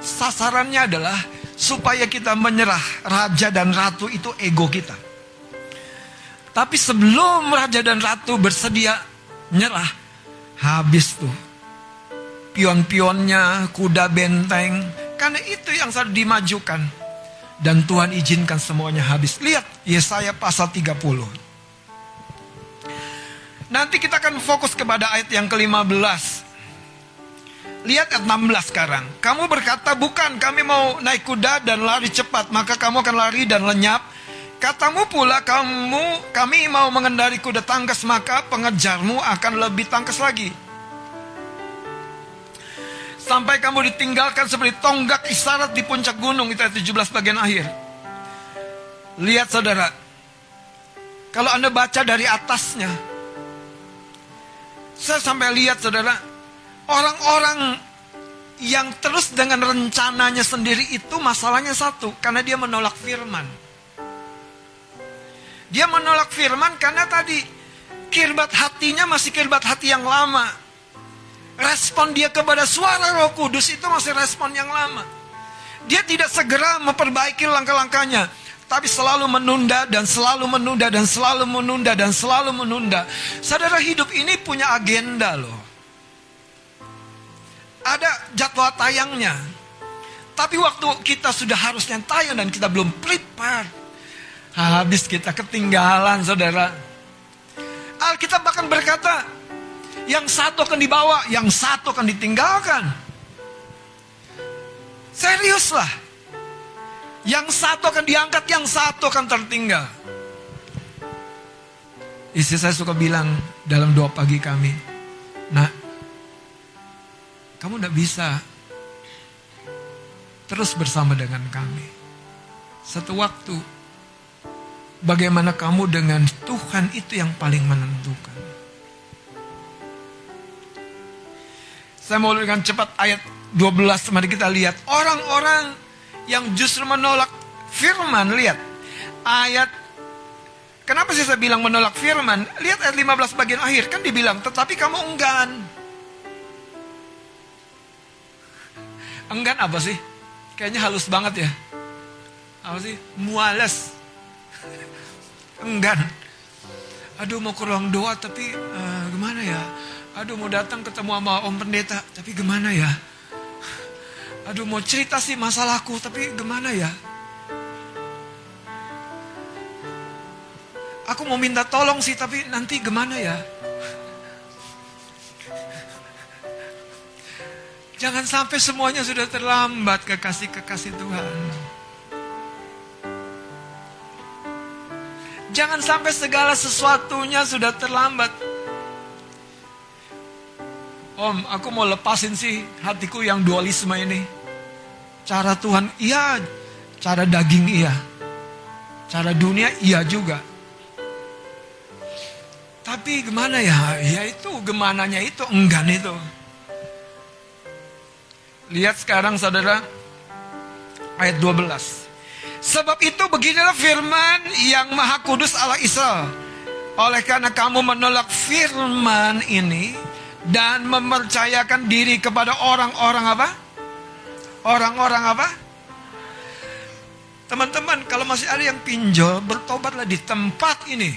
Sasarannya adalah supaya kita menyerah raja dan ratu itu ego kita. Tapi sebelum raja dan ratu bersedia nyerah, habis tuh. Pion-pionnya, kuda benteng, karena itu yang harus dimajukan. Dan Tuhan izinkan semuanya habis. Lihat Yesaya pasal 30. Nanti kita akan fokus kepada ayat yang ke-15. Lihat ayat 16 sekarang. Kamu berkata, bukan kami mau naik kuda dan lari cepat, maka kamu akan lari dan lenyap. Katamu pula kamu kami mau mengendari kuda tangkas maka pengejarmu akan lebih tangkas lagi. Sampai kamu ditinggalkan seperti tonggak isyarat di puncak gunung itu ayat 17 bagian akhir. Lihat saudara. Kalau Anda baca dari atasnya. Saya sampai lihat saudara Orang-orang yang terus dengan rencananya sendiri itu masalahnya satu, karena dia menolak firman. Dia menolak firman karena tadi kirbat hatinya masih kirbat hati yang lama. Respon dia kepada suara Roh Kudus itu masih respon yang lama. Dia tidak segera memperbaiki langkah-langkahnya, tapi selalu menunda dan selalu menunda dan selalu menunda dan selalu menunda. Saudara hidup ini punya agenda loh ada jadwal tayangnya. Tapi waktu kita sudah harusnya tayang dan kita belum prepare. Habis kita ketinggalan saudara. Alkitab bahkan berkata, yang satu akan dibawa, yang satu akan ditinggalkan. Seriuslah. Yang satu akan diangkat, yang satu akan tertinggal. Istri saya suka bilang dalam doa pagi kami, Nah, kamu tidak bisa terus bersama dengan kami. Satu waktu, bagaimana kamu dengan Tuhan itu yang paling menentukan. Saya mau dengan cepat ayat 12, mari kita lihat. Orang-orang yang justru menolak firman, lihat. Ayat Kenapa sih saya bilang menolak firman? Lihat ayat 15 bagian akhir, kan dibilang, tetapi kamu enggan. Enggan apa sih? Kayaknya halus banget ya. Apa sih? Muales. Enggan. Aduh mau ke ruang doa tapi uh, gimana ya? Aduh mau datang ketemu sama om pendeta tapi gimana ya? Aduh mau cerita sih masalahku tapi gimana ya? Aku mau minta tolong sih tapi nanti gimana ya? Jangan sampai semuanya sudah terlambat kekasih-kekasih Tuhan. Jangan sampai segala sesuatunya sudah terlambat. Om, aku mau lepasin sih hatiku yang dualisme ini. Cara Tuhan iya, cara daging iya. Cara dunia iya juga. Tapi gimana ya? Ya itu gemananya itu enggan itu. Lihat sekarang saudara ayat 12. Sebab itu beginilah firman yang maha kudus Allah Israel. Oleh karena kamu menolak firman ini dan mempercayakan diri kepada orang-orang apa? Orang-orang apa? Teman-teman, kalau masih ada yang pinjol, bertobatlah di tempat ini.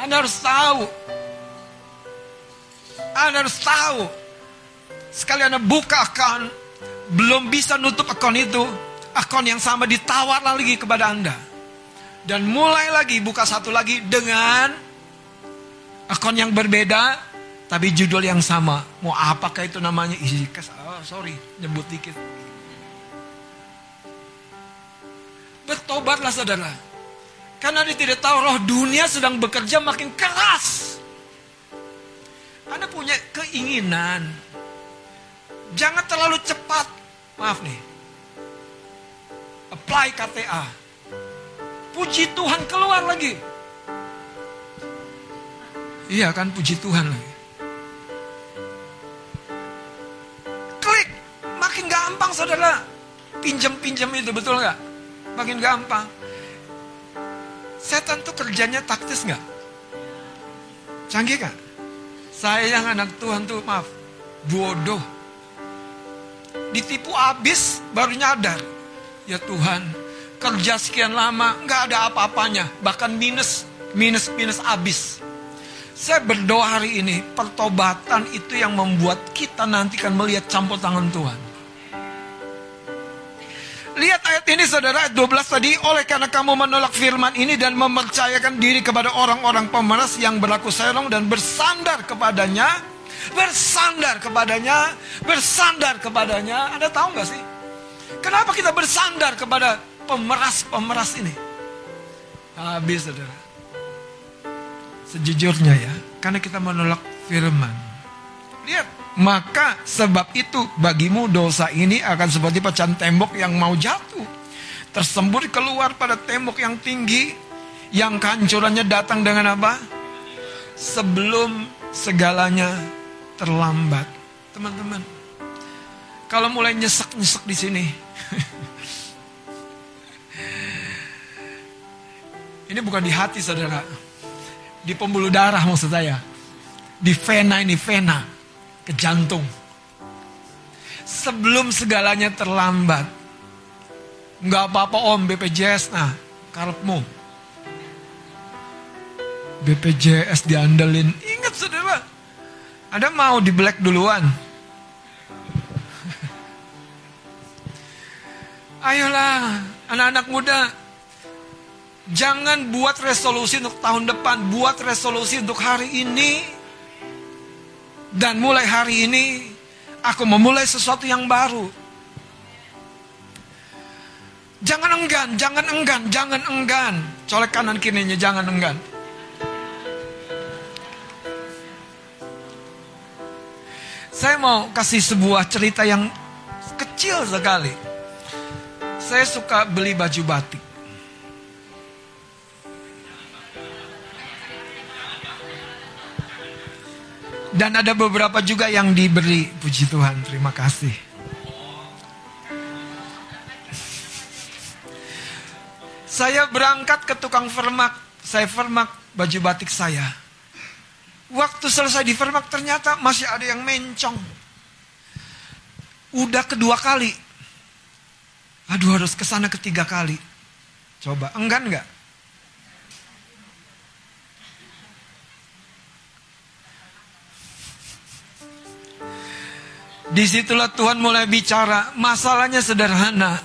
Anda harus tahu. Anda harus tahu. Sekali Anda buka akun, belum bisa nutup akun itu, akun yang sama ditawar lagi kepada Anda. Dan mulai lagi buka satu lagi dengan akun yang berbeda, tapi judul yang sama. Mau apakah itu namanya? Isi oh, sorry, nyebut dikit. Bertobatlah saudara. Karena dia tidak tahu roh dunia sedang bekerja makin keras. Anda punya keinginan. Jangan terlalu cepat. Maaf nih. Apply KTA. Puji Tuhan keluar lagi. Iya kan puji Tuhan lagi. Klik. Makin gampang saudara. Pinjam-pinjam itu betul nggak? Makin gampang. Setan tuh kerjanya taktis nggak? Canggih kan? Saya yang anak Tuhan tuh maaf, bodoh. Ditipu abis baru nyadar. Ya Tuhan, kerja sekian lama nggak ada apa-apanya, bahkan minus, minus, minus abis. Saya berdoa hari ini, pertobatan itu yang membuat kita nanti kan melihat campur tangan Tuhan. Lihat ayat ini saudara, ayat 12 tadi, oleh karena kamu menolak firman ini dan mempercayakan diri kepada orang-orang pemeras yang berlaku serong dan bersandar kepadanya, bersandar kepadanya, bersandar kepadanya. Anda tahu nggak sih? Kenapa kita bersandar kepada pemeras-pemeras ini? Habis saudara. Sejujurnya ya, karena kita menolak firman. Lihat, maka sebab itu bagimu dosa ini akan seperti pecahan tembok yang mau jatuh. Tersembur keluar pada tembok yang tinggi. Yang kehancurannya datang dengan apa? Sebelum segalanya terlambat. Teman-teman. Kalau mulai nyesek-nyesek di sini. ini bukan di hati saudara. Di pembuluh darah maksud saya. Di vena ini vena ke jantung. Sebelum segalanya terlambat. Nggak apa-apa om BPJS nah karepmu. BPJS diandelin. Ingat saudara. Ada mau di black duluan. Ayolah anak-anak muda. Jangan buat resolusi untuk tahun depan. Buat resolusi untuk hari ini dan mulai hari ini aku memulai sesuatu yang baru. Jangan enggan, jangan enggan, jangan enggan. Colek kanan kirinya, jangan enggan. Saya mau kasih sebuah cerita yang kecil sekali. Saya suka beli baju batik. Dan ada beberapa juga yang diberi. Puji Tuhan, terima kasih. Saya berangkat ke tukang vermak. Saya vermak baju batik saya. Waktu selesai di vermak ternyata masih ada yang mencong. Udah kedua kali. Aduh harus ke sana ketiga kali. Coba, enggan nggak? Di situlah Tuhan mulai bicara. Masalahnya sederhana.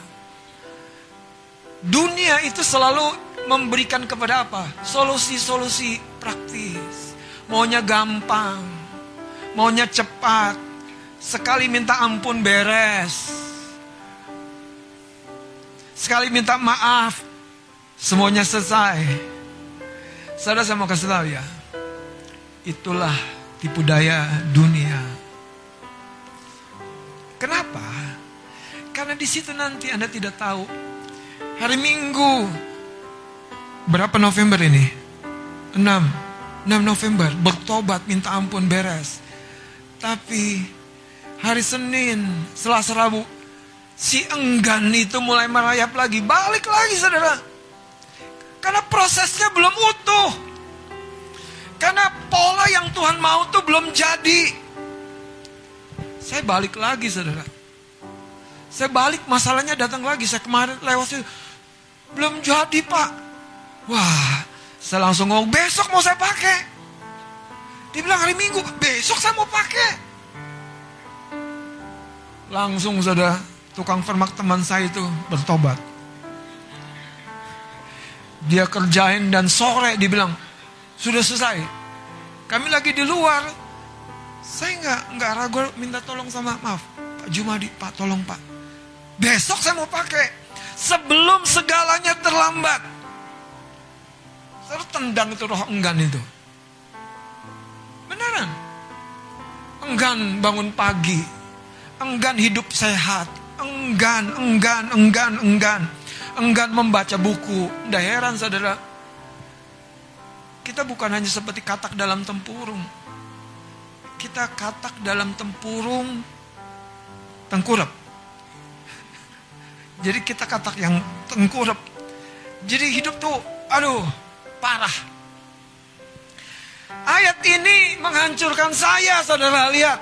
Dunia itu selalu memberikan kepada apa? Solusi-solusi praktis. Maunya gampang. Maunya cepat. Sekali minta ampun beres. Sekali minta maaf. Semuanya selesai. Saudara saya mau kasih tahu ya. Itulah tipu daya dunia. Kenapa? Karena di situ nanti Anda tidak tahu. Hari Minggu. Berapa November ini? 6. 6 November. Bertobat, minta ampun, beres. Tapi hari Senin, Selasa Rabu, si enggan itu mulai merayap lagi, balik lagi saudara. Karena prosesnya belum utuh. Karena pola yang Tuhan mau tuh belum jadi. Saya balik lagi saudara. Saya balik masalahnya datang lagi. Saya kemarin lewat situ. Belum jadi pak. Wah saya langsung ngomong besok mau saya pakai. Dia bilang hari minggu besok saya mau pakai. Langsung saudara tukang permak teman saya itu bertobat. Dia kerjain dan sore dibilang sudah selesai. Kami lagi di luar. Saya nggak nggak ragu minta tolong sama maaf Pak Jumadi, Pak tolong Pak. Besok saya mau pakai sebelum segalanya terlambat. Saya tendang itu roh enggan itu. Beneran. Enggan bangun pagi. Enggan hidup sehat. Enggan, enggan, enggan, enggan. Enggan membaca buku. Tidak heran saudara. Kita bukan hanya seperti katak dalam tempurung. Kita katak dalam tempurung tengkurap. Jadi kita katak yang tengkurap. Jadi hidup tuh, aduh, parah. Ayat ini menghancurkan saya, saudara lihat.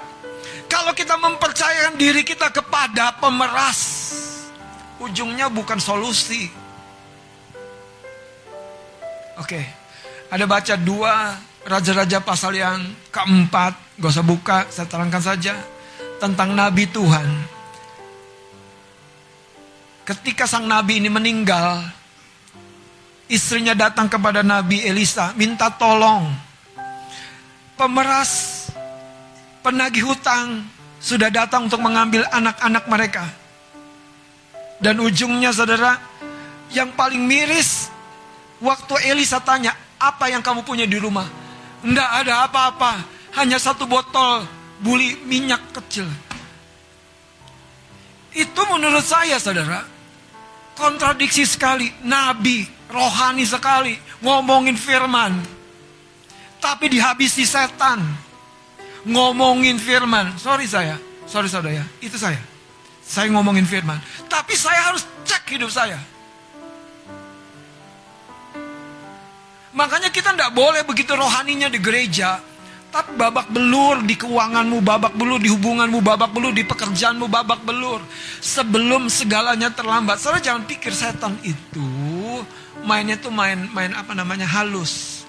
Kalau kita mempercayakan diri kita kepada pemeras, ujungnya bukan solusi. Oke, ada baca dua raja-raja pasal yang keempat, gak usah buka, saya terangkan saja tentang Nabi Tuhan. Ketika sang Nabi ini meninggal, istrinya datang kepada Nabi Elisa, minta tolong. Pemeras, penagih hutang sudah datang untuk mengambil anak-anak mereka. Dan ujungnya saudara, yang paling miris, waktu Elisa tanya, apa yang kamu punya di rumah? Tidak ada apa-apa, hanya satu botol buli minyak kecil. Itu menurut saya saudara, kontradiksi sekali. Nabi, rohani sekali, ngomongin firman. Tapi dihabisi setan. Ngomongin firman. Sorry saya, sorry saudara, itu saya. Saya ngomongin firman. Tapi saya harus cek hidup saya. Makanya kita tidak boleh begitu rohaninya di gereja. Tapi babak belur di keuanganmu, babak belur di hubunganmu, babak belur di pekerjaanmu, babak belur. Sebelum segalanya terlambat. Saudara jangan pikir setan itu mainnya tuh main main apa namanya halus.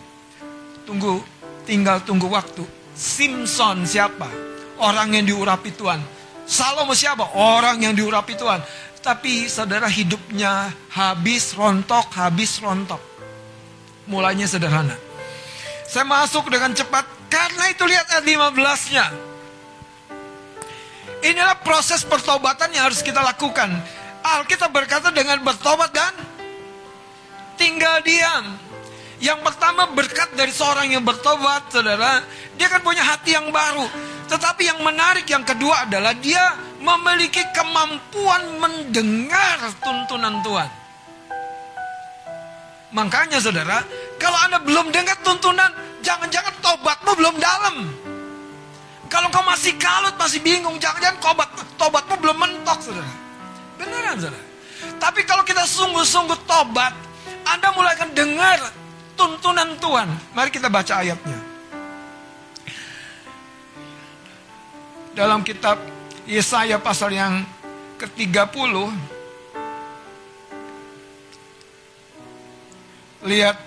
Tunggu, tinggal tunggu waktu. Simpson siapa? Orang yang diurapi Tuhan. Salomo siapa? Orang yang diurapi Tuhan. Tapi saudara hidupnya habis rontok, habis rontok. Mulanya sederhana. Saya masuk dengan cepat karena itu lihat ayat 15-nya. Inilah proses pertobatan yang harus kita lakukan. Alkitab berkata dengan bertobat dan tinggal diam. Yang pertama berkat dari seorang yang bertobat, saudara, dia kan punya hati yang baru. Tetapi yang menarik yang kedua adalah dia memiliki kemampuan mendengar tuntunan Tuhan. Makanya saudara, kalau Anda belum dengar tuntunan, jangan-jangan tobatmu belum dalam. Kalau kau masih kalut, masih bingung, jangan-jangan tobat, tobatmu belum mentok, saudara. Beneran, saudara. Tapi kalau kita sungguh-sungguh tobat, Anda mulai akan dengar tuntunan Tuhan. Mari kita baca ayatnya. Dalam kitab Yesaya pasal yang ke-30, Lihat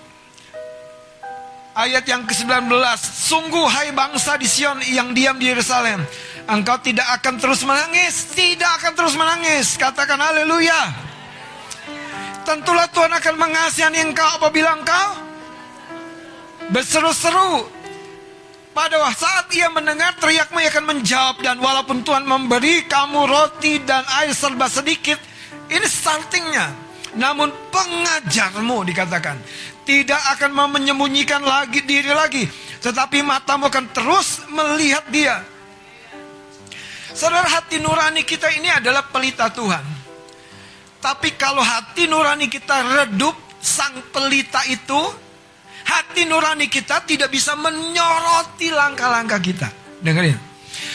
ayat yang ke-19. Sungguh hai bangsa di Sion yang diam di Yerusalem. Engkau tidak akan terus menangis. Tidak akan terus menangis. Katakan haleluya. Tentulah Tuhan akan mengasihani engkau apabila engkau berseru-seru. Pada saat ia mendengar teriakmu ia akan menjawab. Dan walaupun Tuhan memberi kamu roti dan air serba sedikit. Ini startingnya. Namun pengajarmu dikatakan tidak akan menyembunyikan lagi diri lagi, tetapi matamu akan terus melihat dia. Saudara hati nurani kita ini adalah pelita Tuhan. Tapi kalau hati nurani kita redup sang pelita itu, hati nurani kita tidak bisa menyoroti langkah-langkah kita. Dengerin.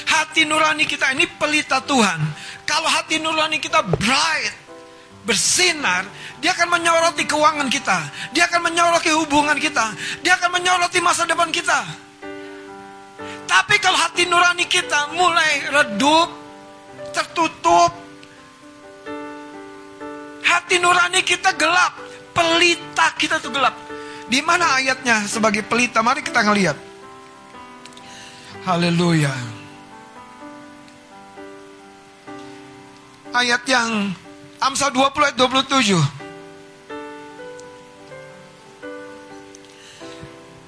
hati nurani kita ini pelita Tuhan. Kalau hati nurani kita bright, bersinar, dia akan menyoroti keuangan kita. Dia akan menyoroti hubungan kita. Dia akan menyoroti masa depan kita. Tapi kalau hati nurani kita mulai redup, tertutup, hati nurani kita gelap, pelita kita tuh gelap. Di mana ayatnya sebagai pelita? Mari kita ngelihat. Haleluya. Ayat yang Amsal 20 ayat 27.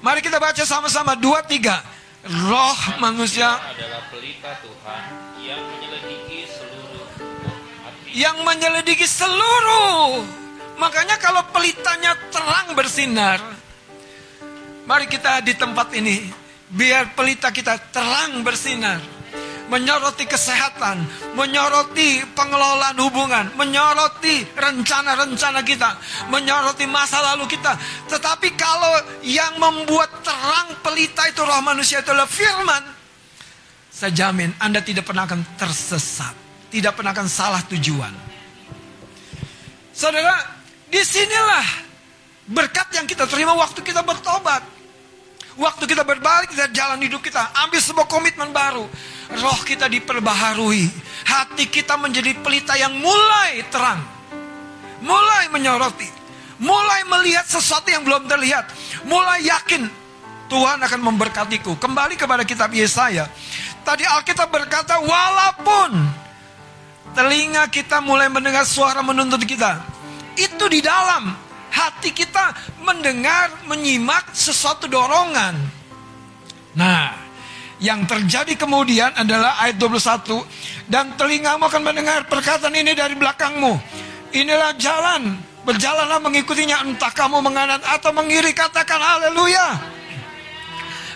Mari kita baca sama-sama dua tiga. Roh manusia adalah pelita Tuhan yang menyelidiki seluruh hati. yang menyelidiki seluruh. Makanya kalau pelitanya terang bersinar, mari kita di tempat ini biar pelita kita terang bersinar. Menyoroti kesehatan, menyoroti pengelolaan hubungan, menyoroti rencana-rencana kita, menyoroti masa lalu kita. Tetapi kalau yang membuat terang pelita itu roh manusia itu adalah firman, saya jamin Anda tidak pernah akan tersesat, tidak pernah akan salah tujuan. Saudara, di sinilah berkat yang kita terima waktu kita bertobat. Waktu kita berbalik dari jalan hidup kita, ambil sebuah komitmen baru. Roh kita diperbaharui. Hati kita menjadi pelita yang mulai terang. Mulai menyoroti. Mulai melihat sesuatu yang belum terlihat. Mulai yakin Tuhan akan memberkatiku. Kembali kepada kitab Yesaya. Tadi Alkitab berkata, walaupun telinga kita mulai mendengar suara menuntut kita. Itu di dalam hati kita mendengar, menyimak sesuatu dorongan. Nah, yang terjadi kemudian adalah ayat 21. Dan telingamu akan mendengar perkataan ini dari belakangmu. Inilah jalan, berjalanlah mengikutinya entah kamu menganan atau mengiri katakan haleluya.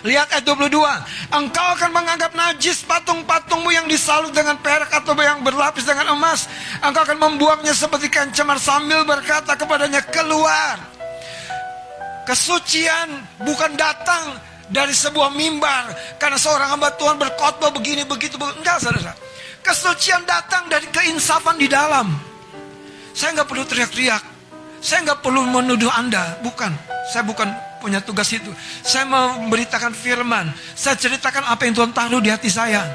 Lihat ayat 22. Engkau akan menganggap najis patung-patungmu yang disalut dengan perak atau yang berlapis dengan emas. Engkau akan membuangnya seperti kain cemar sambil berkata kepadanya keluar. Kesucian bukan datang dari sebuah mimbar karena seorang hamba Tuhan berkhotbah begini begitu begitu. enggak saudara. Kesucian datang dari keinsafan di dalam. Saya nggak perlu teriak-teriak. Saya nggak perlu menuduh Anda, bukan. Saya bukan punya tugas itu. Saya memberitakan firman. Saya ceritakan apa yang Tuhan taruh di hati saya.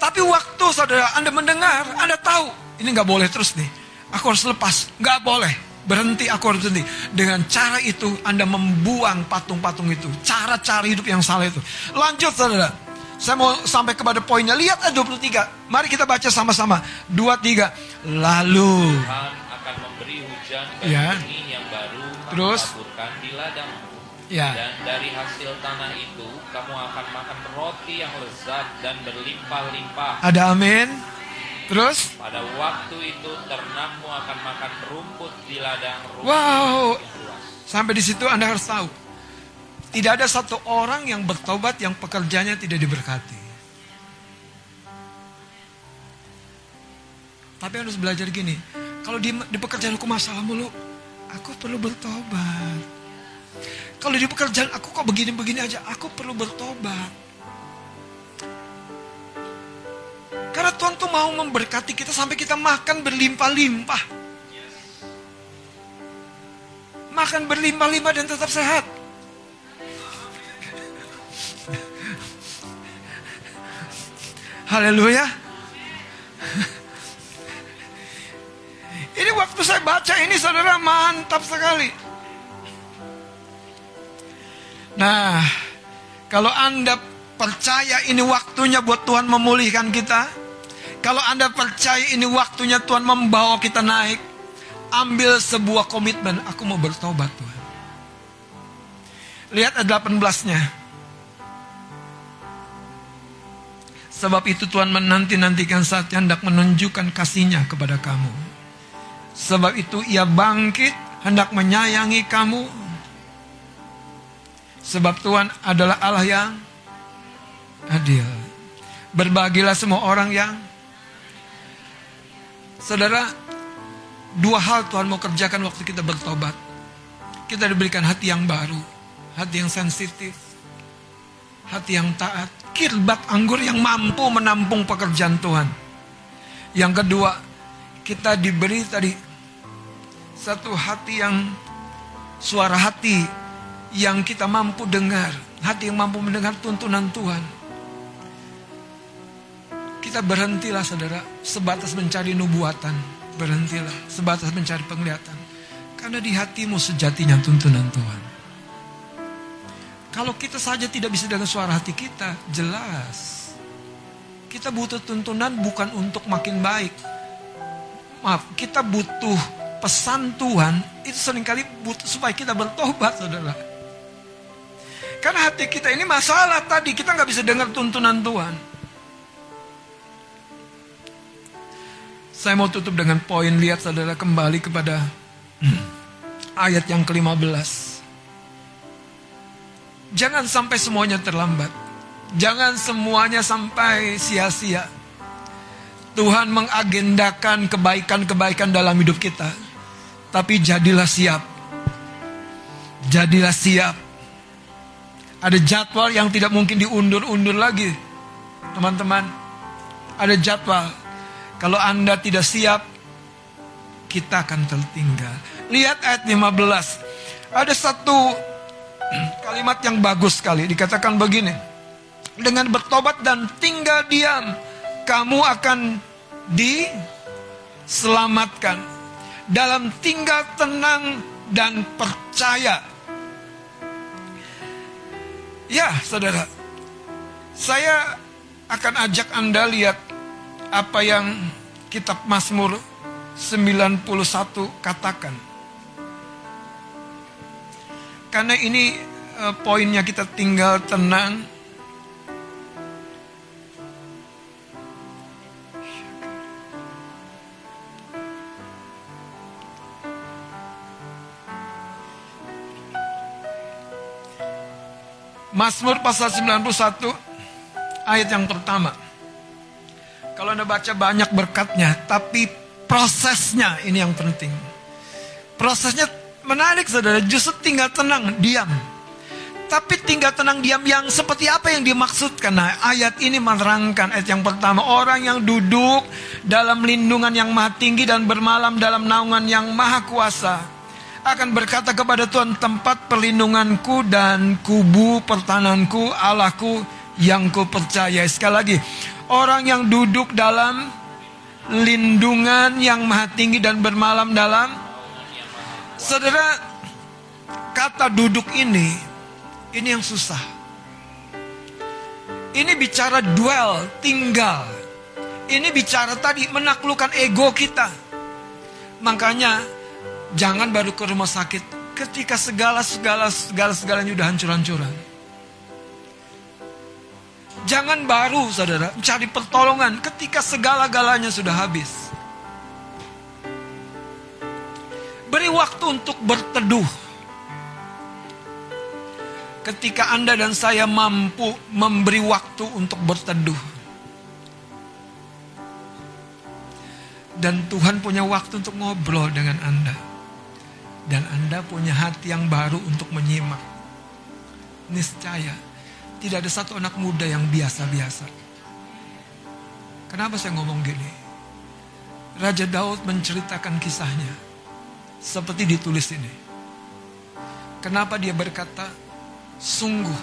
Tapi waktu saudara Anda mendengar, Anda tahu ini nggak boleh terus nih. Aku harus lepas, nggak boleh berhenti. Aku harus berhenti. Dengan cara itu Anda membuang patung-patung itu, cara-cara hidup yang salah itu. Lanjut saudara. Saya mau sampai kepada poinnya. Lihat ayat 23. Mari kita baca sama-sama. 23. Lalu. Tuhan akan memberi hujan bagi Ya. yang baru Terus? di ladangmu. Ya. Dan dari hasil tanah itu kamu akan makan roti yang lezat dan berlimpah-limpah. Ada amin. Terus. Pada waktu itu ternakmu akan makan rumput di ladang rumput Wow. Sampai di situ Anda harus tahu. Tidak ada satu orang yang bertobat yang pekerjaannya tidak diberkati. Tapi harus belajar gini. Kalau di, di pekerjaan aku masalah mulu, aku perlu bertobat. Kalau di pekerjaan aku kok begini-begini aja, aku perlu bertobat. Karena Tuhan tuh mau memberkati kita sampai kita makan berlimpah-limpah. Makan berlimpah-limpah dan tetap sehat. Haleluya. Ini waktu saya baca ini saudara mantap sekali. Nah, kalau Anda percaya ini waktunya buat Tuhan memulihkan kita, kalau Anda percaya ini waktunya Tuhan membawa kita naik, ambil sebuah komitmen, aku mau bertobat Tuhan. Lihat ayat 18-nya. Sebab itu Tuhan menanti-nantikan saat hendak menunjukkan kasihnya kepada kamu. Sebab itu ia bangkit hendak menyayangi kamu. Sebab Tuhan adalah Allah yang adil. Berbagilah semua orang yang Saudara, dua hal Tuhan mau kerjakan waktu kita bertobat. Kita diberikan hati yang baru, hati yang sensitif, hati yang taat. parkir bak anggur yang mampu menampung pekerjaan Tuhan. Yang kedua, kita diberi tadi satu hati yang suara hati yang kita mampu dengar, hati yang mampu mendengar tuntunan Tuhan. Kita berhentilah saudara, sebatas mencari nubuatan, berhentilah, sebatas mencari penglihatan. Karena di hatimu sejatinya tuntunan Tuhan. Kalau kita saja tidak bisa dengan suara hati kita, jelas. Kita butuh tuntunan bukan untuk makin baik. Maaf, kita butuh pesan Tuhan itu sering kali butuh supaya kita bertobat, saudara. Karena hati kita ini masalah tadi, kita nggak bisa dengar tuntunan Tuhan. Saya mau tutup dengan poin, lihat saudara kembali kepada hmm, ayat yang ke-15. Jangan sampai semuanya terlambat. Jangan semuanya sampai sia-sia. Tuhan mengagendakan kebaikan-kebaikan dalam hidup kita. Tapi jadilah siap. Jadilah siap. Ada jadwal yang tidak mungkin diundur-undur lagi. Teman-teman, ada jadwal. Kalau Anda tidak siap, kita akan tertinggal. Lihat ayat 15. Ada satu kalimat yang bagus sekali. Dikatakan begini. Dengan bertobat dan tinggal diam, kamu akan diselamatkan. Dalam tinggal tenang dan percaya. Ya, saudara. Saya akan ajak Anda lihat apa yang kitab Mazmur 91 katakan. Karena ini eh, poinnya kita tinggal tenang. Mazmur pasal 91 ayat yang pertama. Kalau Anda baca banyak berkatnya, tapi prosesnya ini yang penting. Prosesnya menarik saudara, justru tinggal tenang, diam. Tapi tinggal tenang diam yang seperti apa yang dimaksudkan. Nah ayat ini menerangkan ayat yang pertama. Orang yang duduk dalam lindungan yang maha tinggi dan bermalam dalam naungan yang maha kuasa. Akan berkata kepada Tuhan tempat perlindunganku dan kubu pertananku Allahku yang ku percaya. Sekali lagi. Orang yang duduk dalam lindungan yang maha tinggi dan bermalam dalam Saudara, kata duduk ini, ini yang susah. Ini bicara duel, tinggal. Ini bicara tadi menaklukkan ego kita. Makanya jangan baru ke rumah sakit ketika segala segala segala segalanya udah hancur-hancuran. Jangan baru saudara cari pertolongan ketika segala-galanya sudah habis. Beri waktu untuk berteduh. Ketika Anda dan saya mampu memberi waktu untuk berteduh. Dan Tuhan punya waktu untuk ngobrol dengan Anda. Dan Anda punya hati yang baru untuk menyimak. Niscaya, tidak ada satu anak muda yang biasa-biasa. Kenapa saya ngomong gini? Raja Daud menceritakan kisahnya seperti ditulis ini. Kenapa dia berkata, sungguh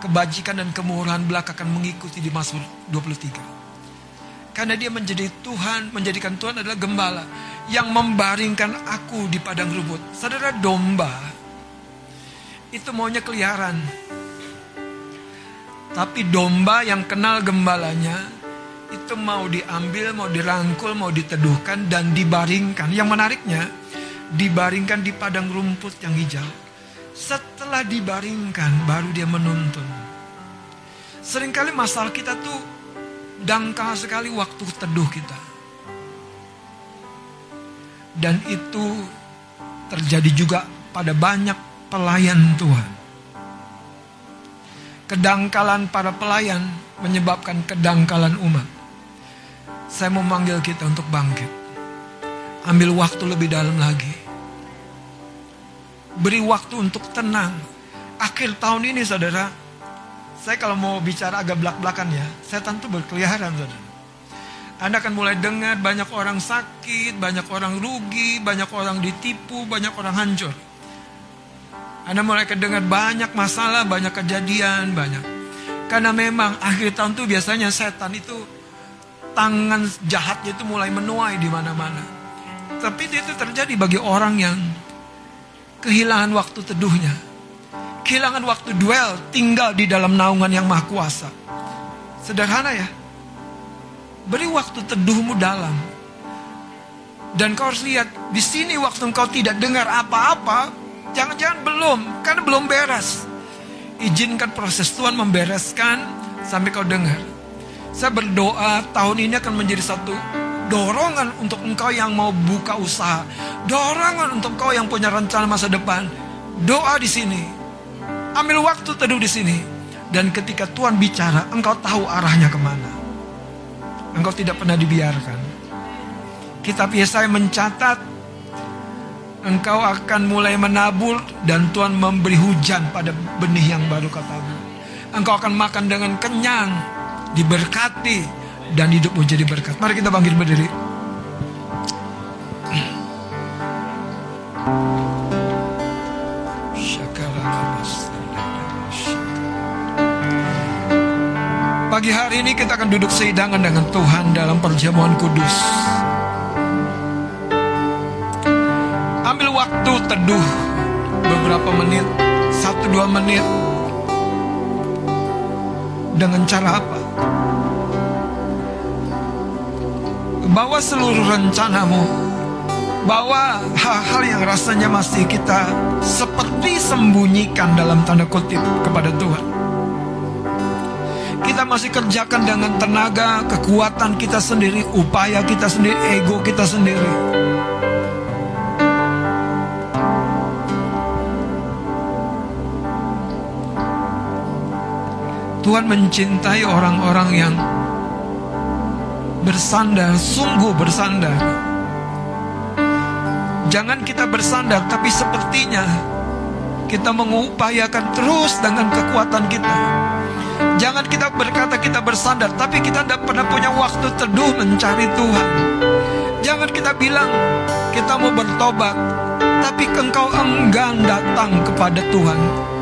kebajikan dan kemurahan belaka akan mengikuti di Mazmur 23. Karena dia menjadi Tuhan, menjadikan Tuhan adalah gembala yang membaringkan aku di padang rumput. Saudara domba itu maunya keliaran. Tapi domba yang kenal gembalanya itu mau diambil, mau dirangkul, mau diteduhkan dan dibaringkan. Yang menariknya, dibaringkan di padang rumput yang hijau. Setelah dibaringkan, baru dia menuntun. Seringkali masalah kita tuh dangkal sekali waktu teduh kita. Dan itu terjadi juga pada banyak pelayan Tuhan. Kedangkalan para pelayan menyebabkan kedangkalan umat. Saya memanggil kita untuk bangkit. Ambil waktu lebih dalam lagi. Beri waktu untuk tenang. Akhir tahun ini saudara, Saya kalau mau bicara agak belak-belakan ya, setan tuh berkeliaran. Anda akan mulai dengar banyak orang sakit, banyak orang rugi, banyak orang ditipu, banyak orang hancur. Anda mulai kedengar banyak masalah, banyak kejadian, banyak. Karena memang akhir tahun tuh biasanya setan itu tangan jahatnya itu mulai menuai di mana-mana. Tapi itu terjadi bagi orang yang kehilangan waktu teduhnya. Kehilangan waktu duel, tinggal di dalam naungan yang maha kuasa. Sederhana ya. Beri waktu teduhmu dalam. Dan kau harus lihat, di sini waktu engkau tidak dengar apa-apa, jangan-jangan belum, karena belum beres. Izinkan proses Tuhan membereskan sampai kau dengar. Saya berdoa tahun ini akan menjadi satu dorongan untuk engkau yang mau buka usaha, dorongan untuk engkau yang punya rencana masa depan. Doa di sini, ambil waktu teduh di sini, dan ketika Tuhan bicara, engkau tahu arahnya ke mana. Engkau tidak pernah dibiarkan. Kitab Yesaya mencatat engkau akan mulai menabur dan Tuhan memberi hujan pada benih yang baru kau tabur. Engkau akan makan dengan kenyang, diberkati dan hidupmu jadi berkat. Mari kita bangkit berdiri. Pagi hari ini kita akan duduk seidangan dengan Tuhan dalam perjamuan kudus. Ambil waktu teduh beberapa menit, satu dua menit. Dengan cara apa? Bawa seluruh rencanamu. Bawa hal-hal yang rasanya masih kita seperti sembunyikan dalam tanda kutip kepada Tuhan kita masih kerjakan dengan tenaga, kekuatan kita sendiri, upaya kita sendiri, ego kita sendiri. Tuhan mencintai orang-orang yang bersandar, sungguh bersandar. Jangan kita bersandar, tapi sepertinya kita mengupayakan terus dengan kekuatan kita. Jangan kita berkata kita bersandar, tapi kita tidak pernah punya waktu teduh mencari Tuhan. Jangan kita bilang kita mau bertobat, tapi engkau enggan datang kepada Tuhan.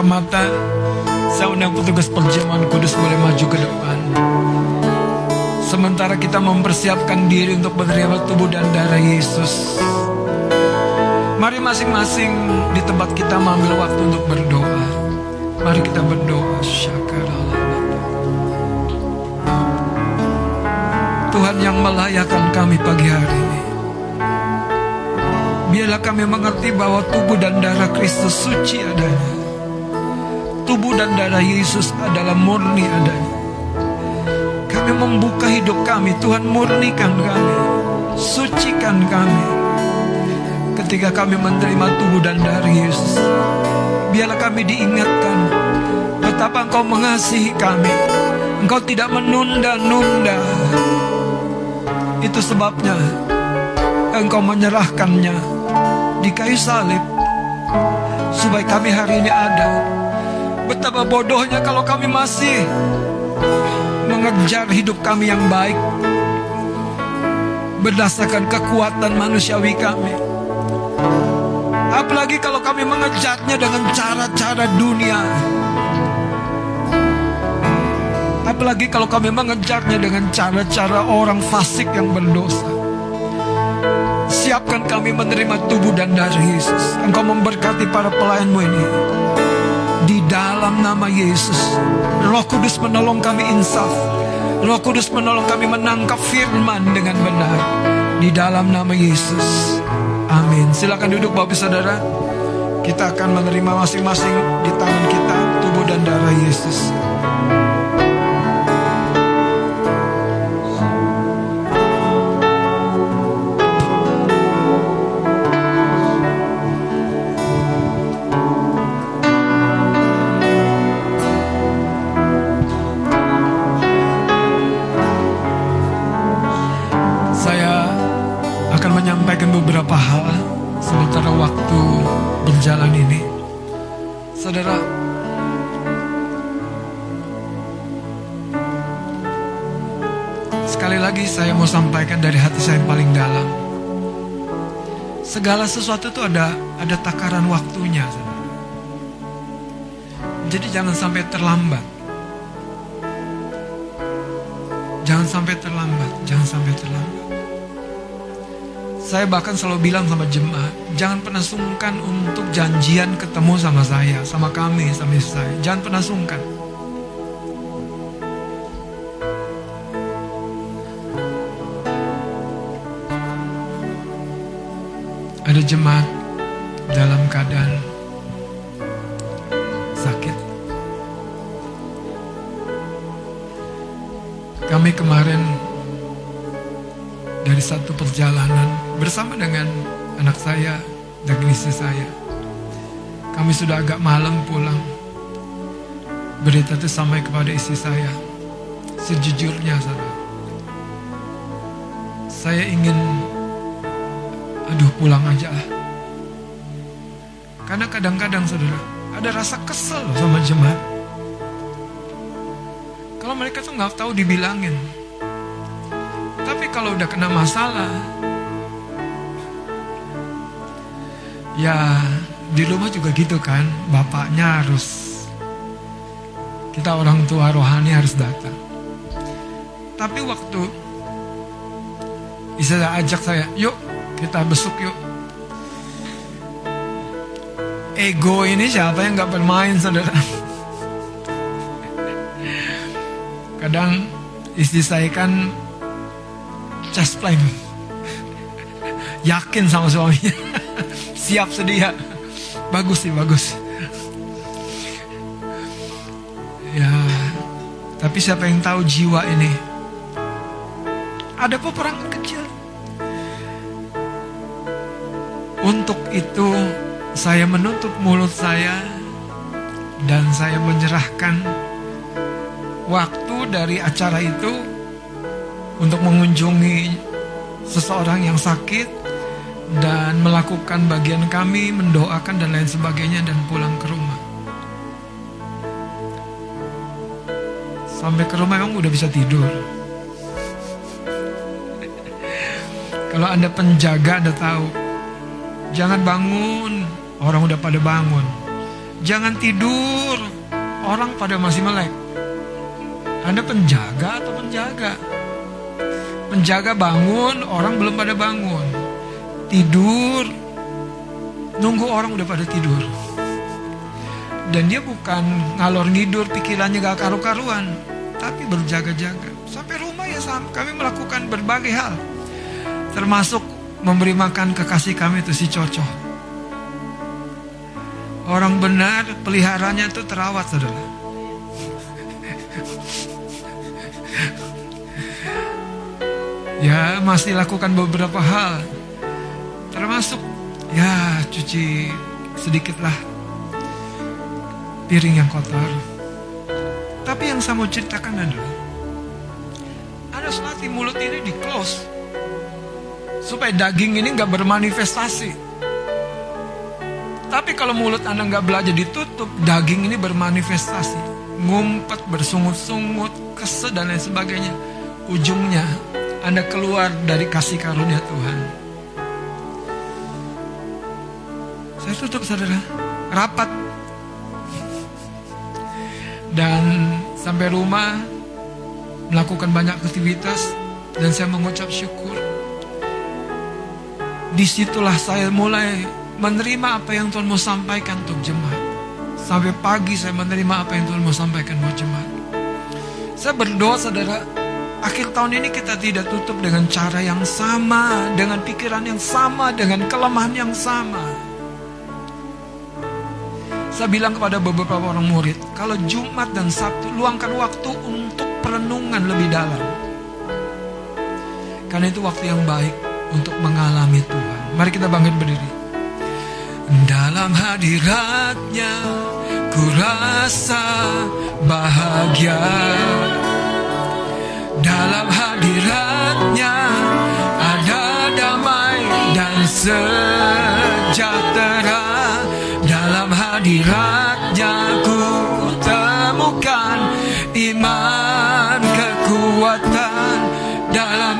Buka mata. Saya undang petugas perjamuan kudus boleh maju ke depan. Sementara kita mempersiapkan diri untuk menerima tubuh dan darah Yesus. Mari masing-masing di tempat kita mengambil waktu untuk berdoa. Mari kita berdoa. Tuhan yang melayakan kami pagi hari ini. Biarlah kami mengerti bahwa tubuh dan darah Kristus suci adanya. Tubuh dan darah Yesus adalah murni adanya. Kami membuka hidup kami, Tuhan murnikan kami, sucikan kami. Ketika kami menerima tubuh dan darah Yesus, biarlah kami diingatkan betapa Engkau mengasihi kami. Engkau tidak menunda-nunda. Itu sebabnya Engkau menyerahkannya di kayu salib supaya kami hari ini ada. Betapa bodohnya kalau kami masih mengejar hidup kami yang baik berdasarkan kekuatan manusiawi kami. Apalagi kalau kami mengejarnya dengan cara-cara dunia. Apalagi kalau kami mengejarnya dengan cara-cara orang fasik yang berdosa. Siapkan kami menerima tubuh dan darah Yesus. Engkau memberkati para pelayanmu ini. Dalam nama Yesus. Roh Kudus menolong kami insaf. Roh Kudus menolong kami menangkap firman dengan benar. Di dalam nama Yesus. Amin. Silakan duduk Bapak Saudara. Kita akan menerima masing-masing di tangan kita tubuh dan darah Yesus. Saya mau sampaikan dari hati saya yang paling dalam. Segala sesuatu itu ada ada takaran waktunya. Jadi jangan sampai terlambat. Jangan sampai terlambat, jangan sampai terlambat. Saya bahkan selalu bilang sama jemaat, jangan pernah sungkan untuk janjian ketemu sama saya, sama kami, sama istri saya. Jangan pernah sungkan. Jemaat dalam keadaan sakit. Kami kemarin dari satu perjalanan bersama dengan anak saya dan istri saya. Kami sudah agak malam pulang. Berita itu sampai kepada istri saya. Sejujurnya. Saya ingin, aduh pulang aja lah. Karena kadang-kadang, saudara, ada rasa kesel sama jemaat. Kalau mereka tuh nggak tahu dibilangin. Tapi kalau udah kena masalah, ya di rumah juga gitu kan, bapaknya harus kita orang tua rohani harus datang. Tapi waktu bisa ajak saya, yuk kita besuk yuk. Ego ini siapa yang nggak bermain saudara? Kadang istri saya kan chest plane. Yakin sama suaminya. Siap sedia. Bagus sih, bagus. Ya, tapi siapa yang tahu jiwa ini? Ada peperangan Untuk itu saya menutup mulut saya dan saya menyerahkan waktu dari acara itu untuk mengunjungi seseorang yang sakit dan melakukan bagian kami, mendoakan dan lain sebagainya dan pulang ke rumah. Sampai ke rumah emang udah bisa tidur. Kalau Anda penjaga Anda tahu, jangan bangun, orang udah pada bangun. Jangan tidur. Orang pada masih melek. Anda penjaga atau penjaga? Penjaga bangun, orang belum pada bangun. Tidur, nunggu orang udah pada tidur. Dan dia bukan ngalor ngidur pikirannya gak karu-karuan, tapi berjaga-jaga. Sampai rumah ya kami melakukan berbagai hal. Termasuk memberi makan kekasih kami itu si Coco. Orang benar peliharanya itu terawat saudara. ya masih lakukan beberapa hal. Termasuk ya cuci sedikitlah piring yang kotor. Tapi yang saya mau ceritakan adalah ada selati mulut ini di close supaya daging ini nggak bermanifestasi. Tapi kalau mulut anda nggak belajar ditutup, daging ini bermanifestasi, ngumpet, bersungut-sungut, kesel dan lain sebagainya. Ujungnya anda keluar dari kasih karunia Tuhan. Saya tutup saudara, rapat. Dan sampai rumah melakukan banyak aktivitas dan saya mengucap syukur. Di situlah saya mulai menerima apa yang Tuhan mau sampaikan untuk jemaat. Sampai pagi saya menerima apa yang Tuhan mau sampaikan buat jemaat. Saya berdoa saudara, akhir tahun ini kita tidak tutup dengan cara yang sama, dengan pikiran yang sama, dengan kelemahan yang sama. Saya bilang kepada beberapa orang murid, kalau Jumat dan Sabtu luangkan waktu untuk perenungan lebih dalam. Karena itu waktu yang baik untuk mengalami Tuhan. Mari kita bangkit berdiri. Dalam hadiratnya ku rasa bahagia. Dalam hadiratnya ada damai dan sejahtera. Dalam hadiratnya ku temukan iman kekuatan dalam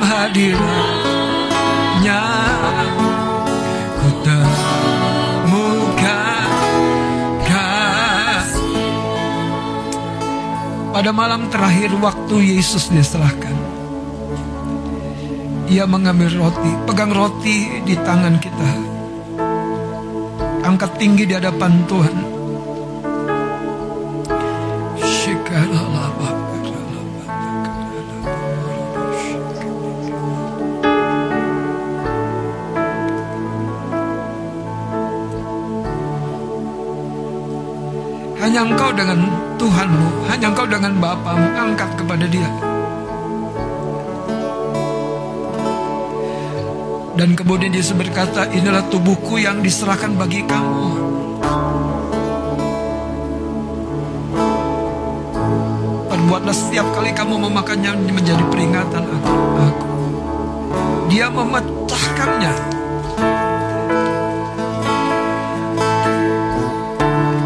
kasih. Pada malam terakhir waktu Yesus diserahkan Ia mengambil roti Pegang roti di tangan kita Angkat tinggi di hadapan Tuhan Hanya engkau dengan Tuhanmu Hanya engkau dengan Bapamu Angkat kepada dia. Dan kemudian Yesus berkata Inilah tubuhku yang diserahkan bagi kamu. Perbuatlah setiap kali kamu memakannya Menjadi peringatan akan aku. Dia memecahkannya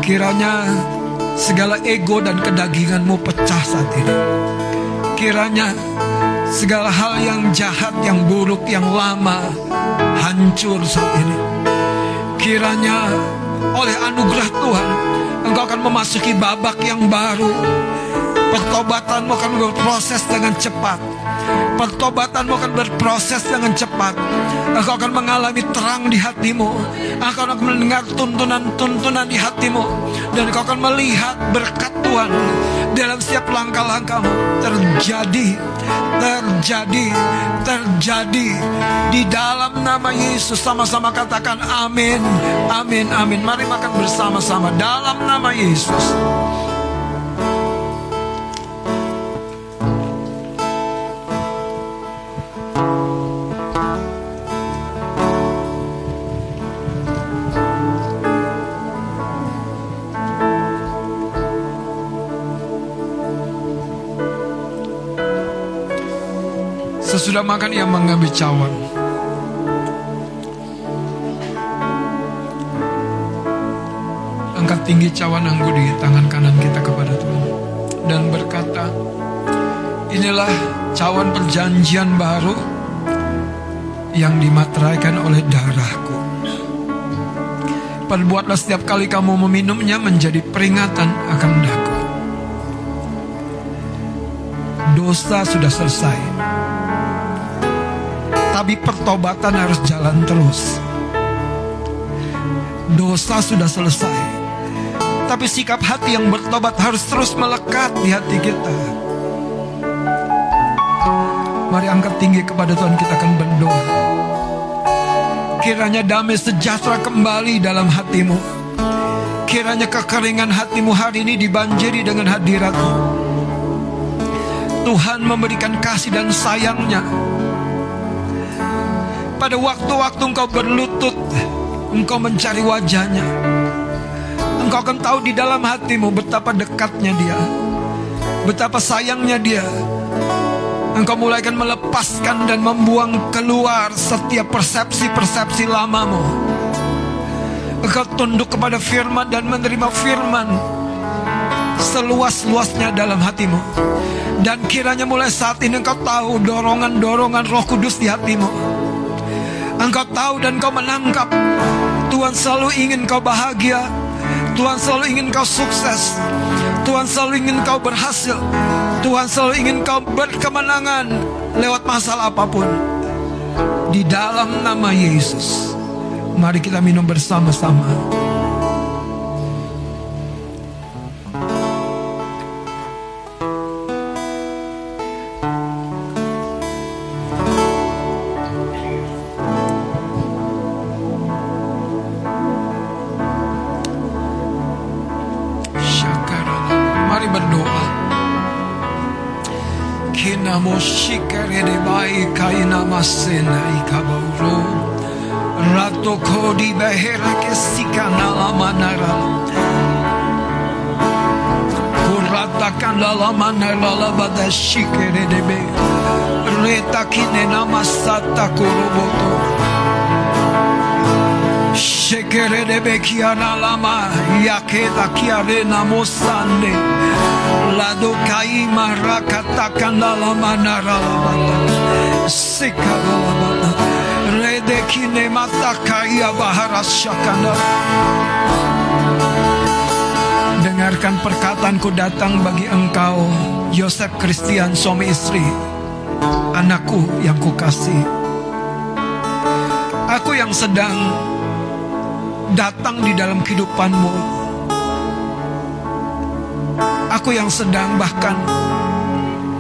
Kiranya segala ego dan kedaginganmu pecah saat ini. Kiranya segala hal yang jahat, yang buruk, yang lama hancur saat ini. Kiranya oleh anugerah Tuhan engkau akan memasuki babak yang baru. Pertobatanmu akan berproses dengan cepat. Pertobatanmu akan berproses dengan cepat. Engkau akan mengalami terang di hatimu. Engkau akan mendengar tuntunan-tuntunan di hatimu. Dan engkau akan melihat berkat Tuhan dalam setiap langkah-langkahmu. Terjadi, terjadi, terjadi. Di dalam nama Yesus sama-sama katakan amin, amin, amin. Mari makan bersama-sama dalam nama Yesus. Sesudah makan ia mengambil cawan. Angkat tinggi cawan anggur di tangan kanan kita kepada Tuhan. Dan berkata, inilah cawan perjanjian baru yang dimateraikan oleh darahku. Perbuatlah setiap kali kamu meminumnya menjadi peringatan akan daku. Dosa sudah selesai. Tapi pertobatan harus jalan terus. Dosa sudah selesai. Tapi sikap hati yang bertobat harus terus melekat di hati kita. Mari angkat tinggi kepada Tuhan kita akan berdoa. Kiranya damai sejahtera kembali dalam hatimu. Kiranya kekeringan hatimu hari ini dibanjiri dengan hadiratmu. Tuhan memberikan kasih dan sayangnya. Pada waktu-waktu engkau berlutut, engkau mencari wajahnya. Engkau akan tahu di dalam hatimu betapa dekatnya dia. Betapa sayangnya dia. Engkau mulai akan melepaskan dan membuang keluar setiap persepsi-persepsi lamamu. Engkau tunduk kepada firman dan menerima firman seluas-luasnya dalam hatimu. Dan kiranya mulai saat ini engkau tahu dorongan-dorongan roh kudus di hatimu. Engkau tahu dan kau menangkap. Tuhan selalu ingin kau bahagia. Tuhan selalu ingin kau sukses. Tuhan selalu ingin kau berhasil. Tuhan selalu ingin kau berkemenangan Lewat masalah apa pun. Di dalam nama Yesus Mari kita minum bersama-sama Mari berdoa. Kina moshikere de bai kaina masena ikabauro. Rato ko kodi behera kesika nala manara. Kurata kanala manara la da shikere de be. Reta kine namasata kuroboto. Shekere de bekiana lama yakeda kiare namosande. Shekere de bekiana lama yakeda kiare namosande. Naralabata sekalalabata rede kine mata kaya bahara syakana Dengarkan perkataanku datang bagi engkau Yosef Kristian suami istri. Anakku yang kukasih. Aku yang sedang datang di dalam kehidupanmu. Aku yang sedang bahkan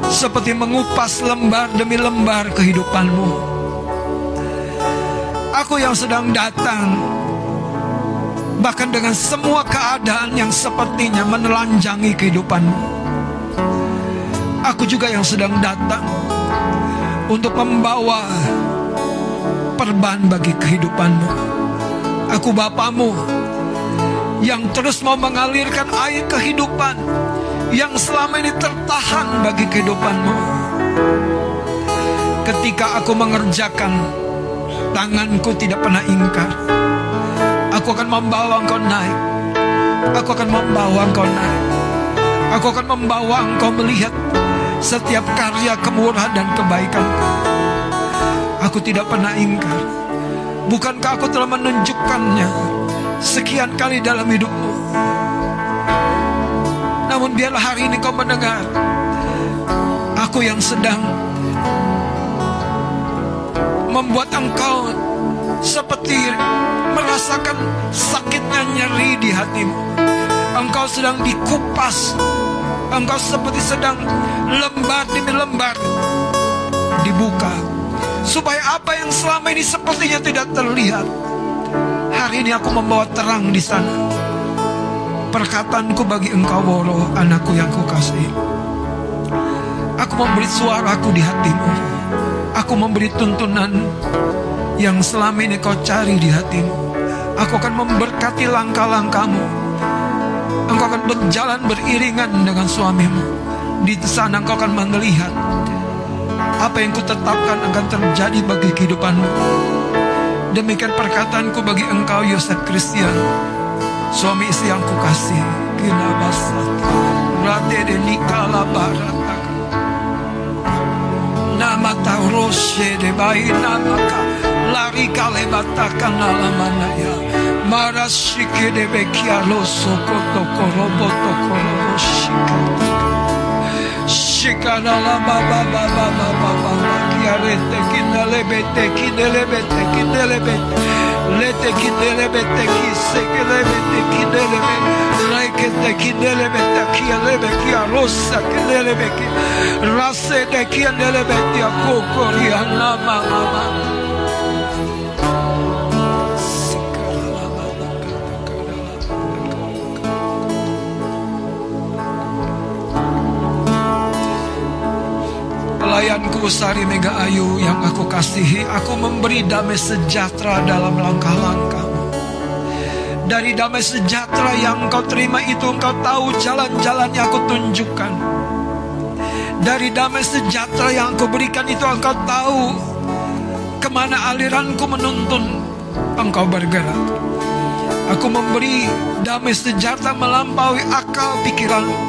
seperti mengupas lembar demi lembar kehidupanmu. Aku yang sedang datang bahkan dengan semua keadaan yang sepertinya menelanjangi kehidupanmu. Aku juga yang sedang datang untuk membawa perban bagi kehidupanmu. Aku Bapamu yang terus mau mengalirkan air kehidupan yang selama ini tertahan bagi kehidupanmu. Ketika aku mengerjakan, tanganku tidak pernah ingkar. Aku akan membawa engkau naik. Aku akan membawa engkau naik. Aku akan membawa engkau melihat setiap karya kemurahan dan kebaikan. Aku tidak pernah ingkar. Bukankah aku telah menunjukkannya sekian kali dalam hidupmu? Namun biarlah hari ini kau mendengar. Aku yang sedang Membuat engkau Seperti merasakan sakitnya nyeri di hatimu. Engkau sedang dikupas. Engkau seperti sedang lembar demi lembar Dibuka. Supaya apa yang selama ini sepertinya tidak terlihat Hari ini aku membawa terang di sana Perkataanku bagi engkau Woro Anakku yang kukasih Aku memberi suaraku di hatimu. Aku memberi tuntunan Yang selama ini kau cari di hatimu. Aku akan memberkati langkah-langkahmu. Engkau akan berjalan beriringan dengan suamimu. Di sana engkau akan melihat Apa yang kutetapkan akan terjadi bagi kehidupanmu. Demikian perkataanku bagi engkau Yosef Christian Suami istri yang kukasih. Kina basata Rade de nikala barata Nama tauroshe de bayi nama ka Lari kale bataka nala manaya shike de bekia loso Koto korobo to korobo shika Shika nala ba ba ba ba ba ba ba Kiarete kinelebete Letekidelebeteki sekelebetekidelebe Reketekidelebetakielebekia rosakelebeki Rasedekielebetia kokorianamamama Pelayanku Sari Mega Ayu yang aku kasihi, aku memberi damai sejahtera dalam langkah-langkahmu. Dari damai sejahtera yang engkau terima itu engkau tahu jalan-jalan yang aku tunjukkan. Dari damai sejahtera yang aku berikan itu engkau tahu ke mana aliranku menuntun engkau bergerak. Aku memberi damai sejahtera melampaui akal pikiranmu,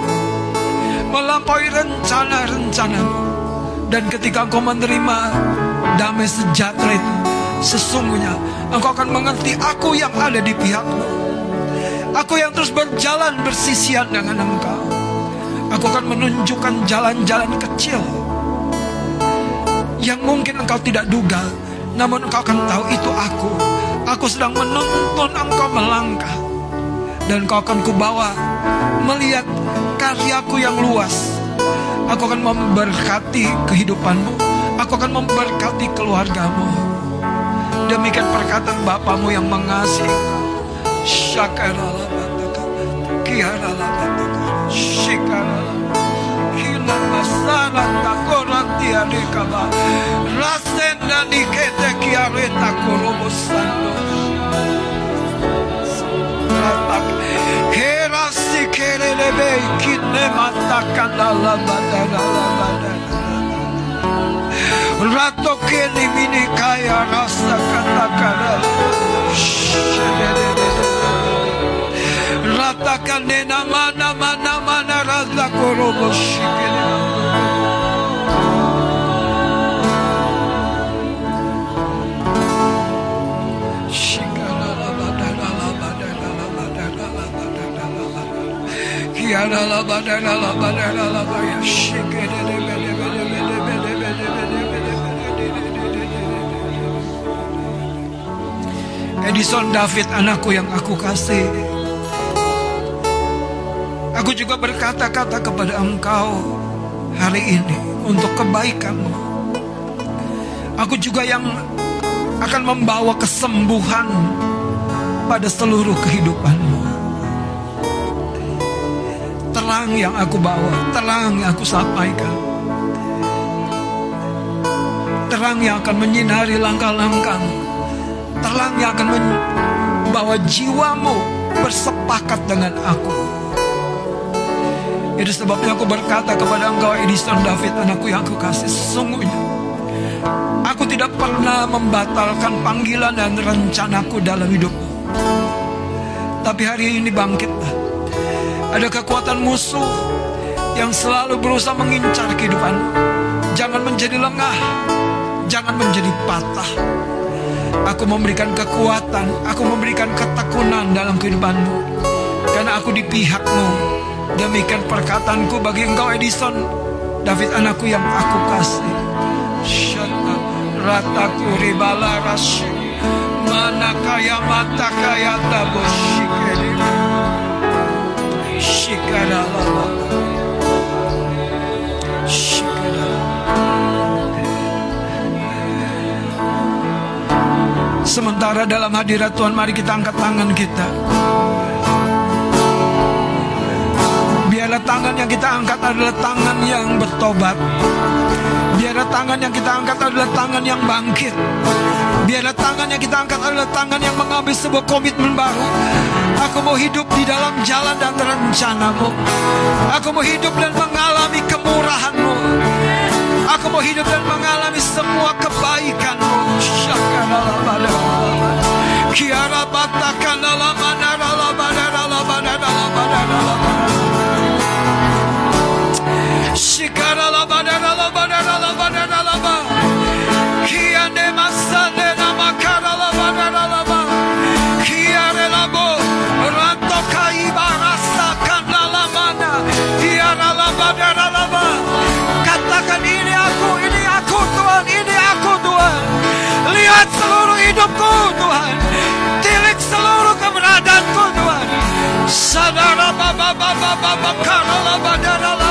melampaui rencana-rencanamu. Dan ketika engkau menerima damai sejahtera itu, sesungguhnya engkau akan mengerti aku yang ada di pihakmu. Aku yang terus berjalan bersisian dengan engkau. Aku akan menunjukkan jalan-jalan kecil yang mungkin engkau tidak duga, namun engkau akan tahu itu aku. Aku sedang menuntun engkau melangkah dan kau akan kubawa melihat karyaku yang luas. Aku akan memberkati kehidupanmu. Aku akan memberkati keluargamu. Demikian perkataan Bapamu yang mengasihi. Syakarala bataka. Kiarala bataka. Lastik elele beykin ne mandakan la la Rato keni mini kaya rasta kata kara Rata kanena mana mana mana rasta korobo şikeli Edison David anakku yang aku kasih. Aku juga berkata-kata kepada engkau hari ini untuk kebaikanmu. Aku juga yang akan membawa kesembuhan pada seluruh kehidupanmu. Terang yang aku bawa, terang yang aku sampaikan. Terang yang akan menyinari langkah-langkahmu terang yang akan membawa jiwamu bersepakat dengan aku. Itu sebabnya aku berkata kepada engkau Edison David anakku yang aku kasih sesungguhnya Aku tidak pernah membatalkan panggilan dan rencanaku dalam hidupmu. Tapi hari ini bangkitlah Ada kekuatan musuh yang selalu berusaha mengincar kehidupanmu Jangan menjadi lengah Jangan menjadi patah Aku memberikan kekuatan, aku memberikan ketekunan dalam kehidupanmu. Karena aku di pihakmu. Demikian perkataanku bagi engkau Edison, David anakku yang aku kasih. Shata rataku ribala. Mana kaya mata Sementara dalam hadirat Tuhan mari kita angkat tangan kita Biarlah tangan yang kita angkat adalah tangan yang bertobat Biarlah tangan yang kita angkat adalah tangan yang bangkit Biarlah tangan yang kita angkat adalah tangan yang mengambil sebuah komitmen baru Aku mau hidup di dalam jalan dan rencanamu. Aku mau hidup dan mengalami kemurahanmu. Aku mau hidup dan mengalami semua kebaikanmu. Kiara batakan dalam Shikara la badara la badara la badara la ba Kiane Sadara Baba Baba Baba Karala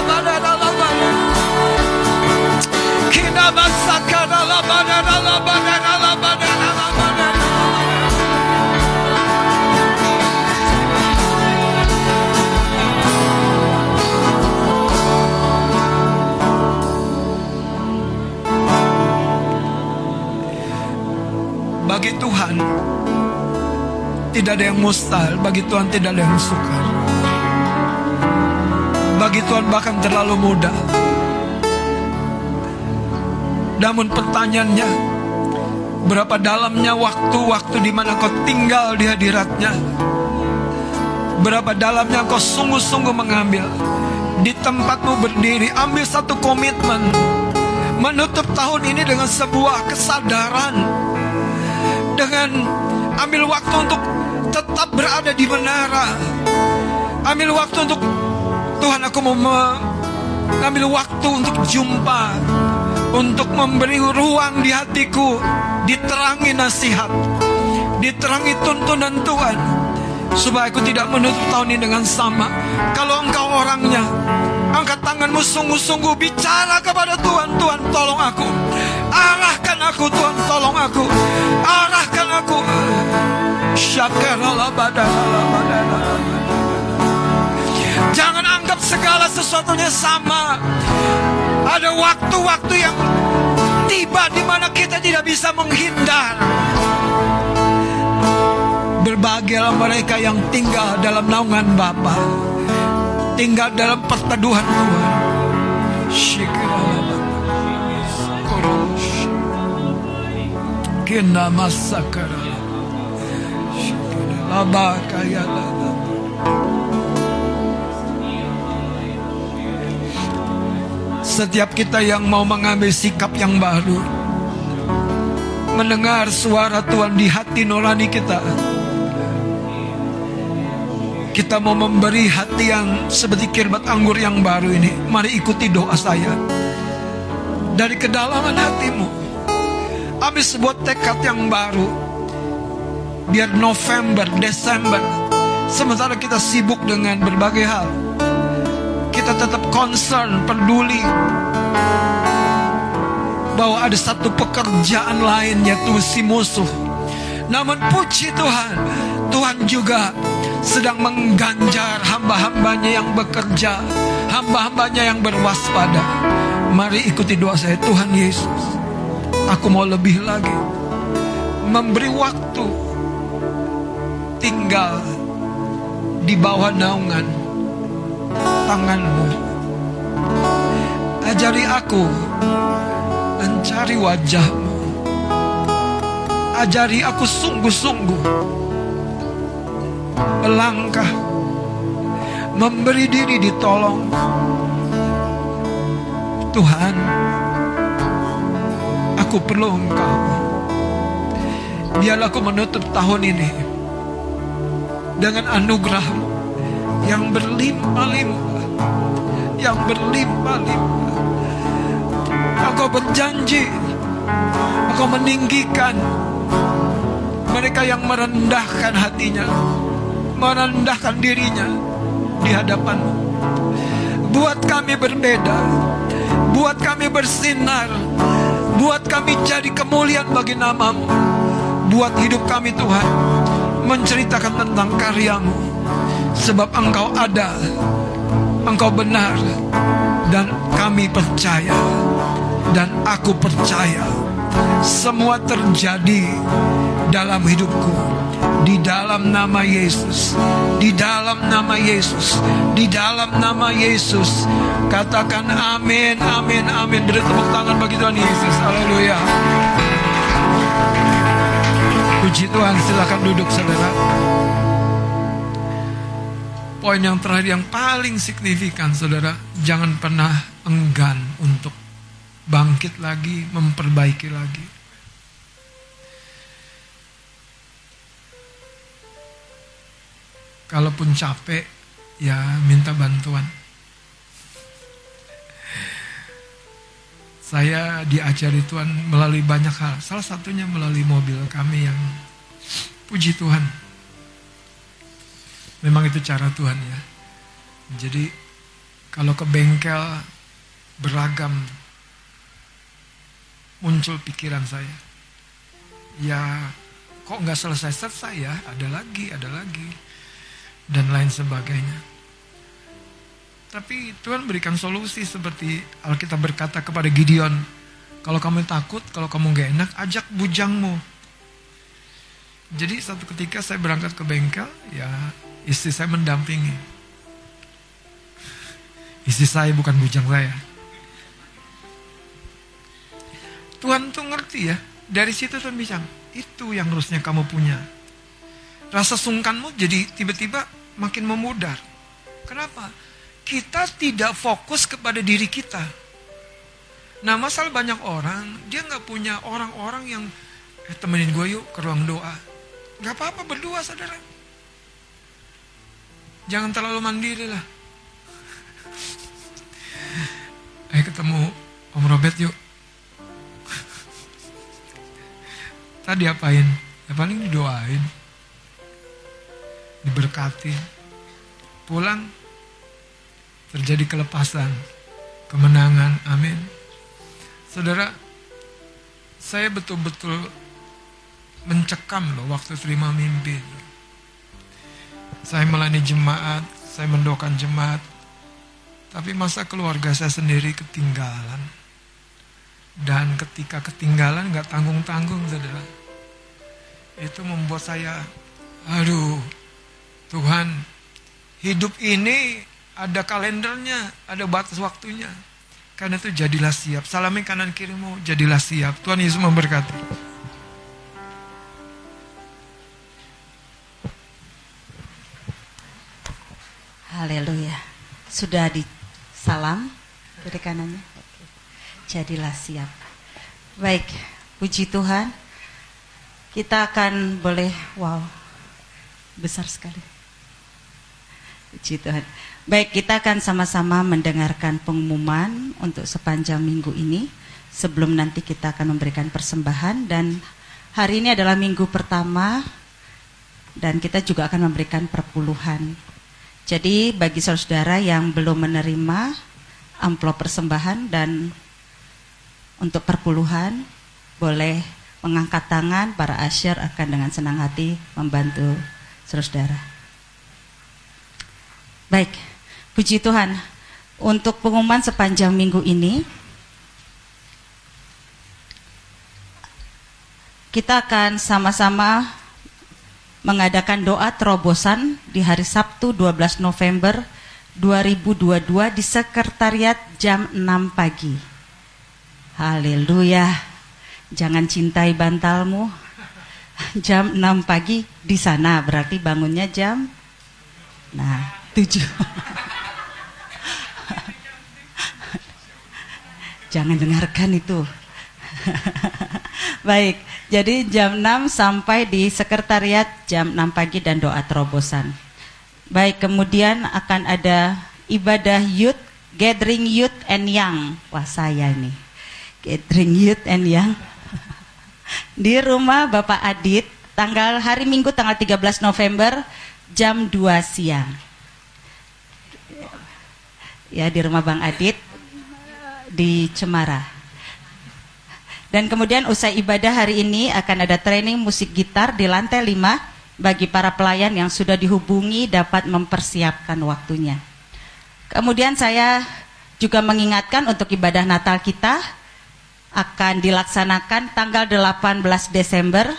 tidak ada yang mustahil, bagi Tuhan tidak ada yang sukar. Bagi Tuhan bahkan terlalu mudah. Namun pertanyaannya, berapa dalamnya waktu-waktu di mana kau tinggal di hadiratnya? Berapa dalamnya kau sungguh-sungguh mengambil di tempatmu berdiri, ambil satu komitmen menutup tahun ini dengan sebuah kesadaran dengan ambil waktu untuk berada di menara. Ambil waktu untuk Tuhan aku mau mengambil waktu untuk jumpa, untuk memberi ruang di hatiku, diterangi nasihat, diterangi tuntunan Tuhan, supaya aku tidak menutup tahun ini dengan sama. Kalau engkau orangnya, angkat tanganmu sungguh-sungguh bicara kepada Tuhan, Tuhan tolong aku, arahkan aku Tuhan tolong aku, arahkan aku. Jangan anggap segala sesuatunya sama. Ada waktu-waktu yang tiba di mana kita tidak bisa menghindar. Berbahagialah mereka yang tinggal dalam naungan Bapa, tinggal dalam perteduhan Tuhan. Syikrallah. Kina masakara. Laba kaya laba. Setiap kita yang mau mengambil sikap yang baru Mendengar suara Tuhan di hati nurani kita Kita mau memberi hati yang seperti kirbat anggur yang baru ini Mari ikuti doa saya Dari kedalaman hatimu Ambil sebuah tekad yang baru Biar November, Desember Sementara kita sibuk dengan berbagai hal kita tetap concern, peduli bahwa ada satu pekerjaan lain yaitu si musuh. Namun puji Tuhan, Tuhan juga sedang mengganjar hamba-hambanya yang bekerja, hamba-hambanya yang berwaspada. Mari ikuti doa saya, Tuhan Yesus. Aku mau lebih lagi memberi waktu tinggal di bawah naungan tanganmu. Ajari aku mencari wajahmu. Ajari aku sungguh-sungguh melangkah, memberi diri ditolong. Tuhan, aku perlu Engkau. Biarlah aku menutup tahun ini dengan anugerahmu yang berlimpah-limpah, yang berlimpah-limpah. Engkau berjanji, Engkau meninggikan mereka yang merendahkan hatinya, merendahkan dirinya di hadapanmu. Buat kami berbeda, buat kami bersinar, buat kami jadi kemuliaan bagi namamu. Buat hidup kami Tuhan, menceritakan tentang karyamu Sebab engkau ada Engkau benar Dan kami percaya Dan aku percaya Semua terjadi Dalam hidupku Di dalam nama Yesus. Di dalam nama Yesus. Di dalam nama Yesus. Katakan amin Amin amin. Beri tepuk tangan bagi Tuhan Yesus. Haleluya. Puji Tuhan silakan duduk saudara. Poin yang terakhir yang paling signifikan saudara. Jangan pernah enggan untuk bangkit lagi memperbaiki lagi kalaupun capek ya minta bantuan saya diajari Tuhan melalui banyak hal salah satunya melalui mobil kami yang puji Tuhan Memang itu cara Tuhan ya. Jadi kalau ke bengkel beragam muncul pikiran saya. Ya, kok nggak selesai-selesai ya? Ada lagi, ada lagi. Dan lain sebagainya. Tapi Tuhan berikan solusi seperti Alkitab berkata kepada Gideon, kalau kamu takut, kalau kamu gak enak, ajak bujangmu. Jadi satu ketika saya berangkat ke bengkel, ya istri saya mendampingi. Istri saya bukan bujang saya. Tuhan tuh ngerti ya. Dari situ Tuhan bilang, itu yang harusnya kamu punya. Rasa sungkanmu jadi tiba-tiba makin memudar. Kenapa? Kita tidak fokus kepada diri kita. Nah masalah banyak orang, dia nggak punya orang-orang yang eh, temenin gue yuk ke ruang doa. Gak apa-apa berdua saudara. Jangan terlalu mandiri lah. Eh ketemu Om Robert yuk. Tadi apain? Ya paling didoain. Diberkati. Pulang terjadi kelepasan, kemenangan. Amin. Saudara, saya betul-betul mencekam loh waktu terima mimpi. Saya melayani jemaat, saya mendoakan jemaat. Tapi masa keluarga saya sendiri ketinggalan. Dan ketika ketinggalan nggak tanggung-tanggung saudara. Itu membuat saya, aduh Tuhan hidup ini ada kalendernya, ada batas waktunya. Karena itu jadilah siap. Salami kanan kirimu, jadilah siap. Tuhan Yesus memberkati. Haleluya. Sudah di salam kiri kanannya. Jadilah siap. Baik, puji Tuhan. Kita akan boleh wow. Besar sekali. Puji Tuhan. Baik, kita akan sama-sama mendengarkan pengumuman untuk sepanjang minggu ini sebelum nanti kita akan memberikan persembahan dan hari ini adalah minggu pertama dan kita juga akan memberikan perpuluhan. Jadi bagi saudara yang belum menerima amplop persembahan dan untuk perpuluhan boleh mengangkat tangan para asyir akan dengan senang hati membantu saudara. Baik, puji Tuhan. Untuk pengumuman sepanjang minggu ini kita akan sama-sama mengadakan doa terobosan di hari Sabtu 12 November 2022 di sekretariat jam 6 pagi. Haleluya. Jangan cintai bantalmu. Jam 6 pagi di sana berarti bangunnya jam Nah, 7. Jangan dengarkan itu. Baik, jadi jam 6 sampai di sekretariat jam 6 pagi dan doa terobosan. Baik, kemudian akan ada ibadah youth, gathering youth and young. Wah, saya nih. Gathering youth and young. Di rumah Bapak Adit, tanggal hari Minggu tanggal 13 November jam 2 siang. Ya, di rumah Bang Adit di Cemara. Dan kemudian usai ibadah hari ini akan ada training musik gitar di lantai 5 bagi para pelayan yang sudah dihubungi dapat mempersiapkan waktunya. Kemudian saya juga mengingatkan untuk ibadah Natal kita akan dilaksanakan tanggal 18 Desember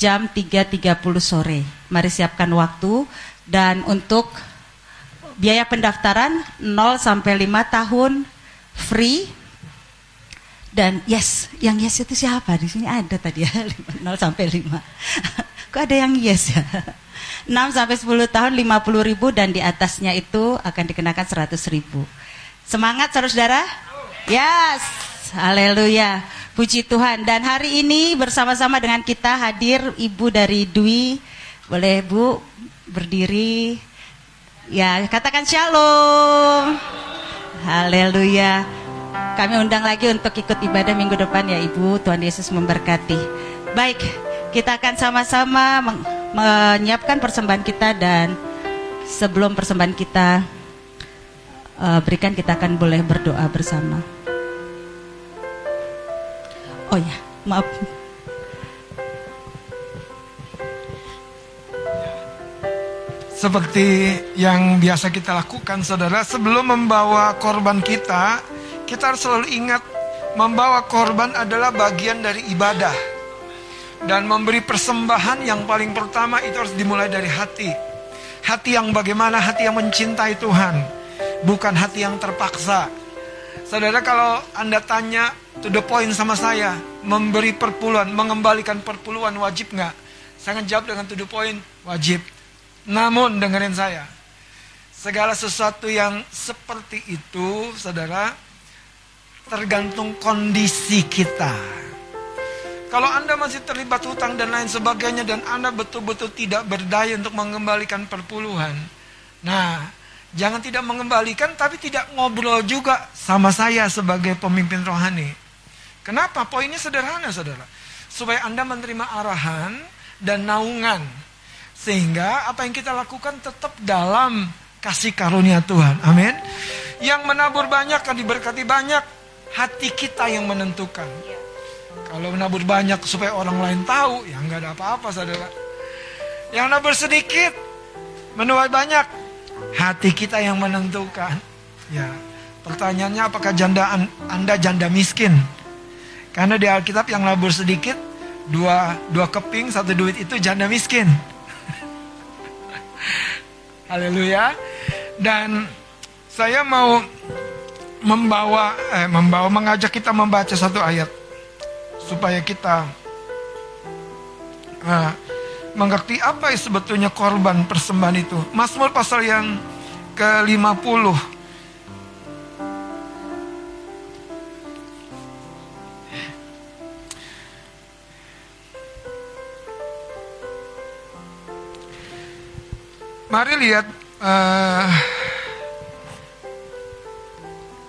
jam 3.30 sore. Mari siapkan waktu dan untuk biaya pendaftaran 0 sampai 5 tahun free dan yes, yang yes itu siapa? Di sini ada tadi ya, 0 sampai 5. Kok ada yang yes ya? 6 sampai 10 tahun 50 ribu dan di atasnya itu akan dikenakan 100 ribu. Semangat saudara-saudara? Yes, haleluya. Puji Tuhan. Dan hari ini bersama-sama dengan kita hadir Ibu dari Dwi. Boleh Bu berdiri. Ya, katakan shalom. Haleluya. Kami undang lagi untuk ikut ibadah minggu depan ya Ibu. Tuhan Yesus memberkati. Baik, kita akan sama-sama menyiapkan persembahan kita dan sebelum persembahan kita uh, berikan kita akan boleh berdoa bersama. pokoknya. Maaf. Seperti yang biasa kita lakukan saudara. Sebelum membawa korban kita Kita harus selalu ingat Membawa korban adalah bagian dari ibadah. Dan memberi persembahan yang paling pertama Itu harus dimulai dari hati. Hati yang bagaimana? Hati yang mencintai Tuhan Bukan hati yang terpaksa. Saudara kalau anda tanya To the point sama saya Memberi perpuluhan Mengembalikan perpuluhan wajib nggak? Saya akan jawab dengan to the point Wajib namun dengerin saya, segala sesuatu yang seperti itu, saudara, tergantung kondisi kita. Kalau Anda masih terlibat hutang dan lain sebagainya dan Anda betul-betul tidak berdaya untuk mengembalikan perpuluhan. Nah, jangan tidak mengembalikan tapi tidak ngobrol juga sama saya sebagai pemimpin rohani. Kenapa? Poinnya sederhana, Saudara. Supaya Anda menerima arahan dan naungan sehingga apa yang kita lakukan tetap dalam kasih karunia Tuhan. Amin. Yang menabur banyak akan diberkati banyak. Hati kita yang menentukan. Kalau menabur banyak supaya orang lain tahu, ya nggak ada apa-apa saudara. Yang nabur sedikit, menuai banyak. Hati kita yang menentukan. Ya, pertanyaannya apakah janda Anda janda miskin? Karena di Alkitab yang nabur sedikit, dua dua keping satu duit itu janda miskin. Haleluya. Dan saya mau membawa eh, membawa mengajak kita membaca satu ayat supaya kita uh, mengerti apa sebetulnya korban persembahan itu. Mazmur pasal yang ke-50 Mari lihat uh,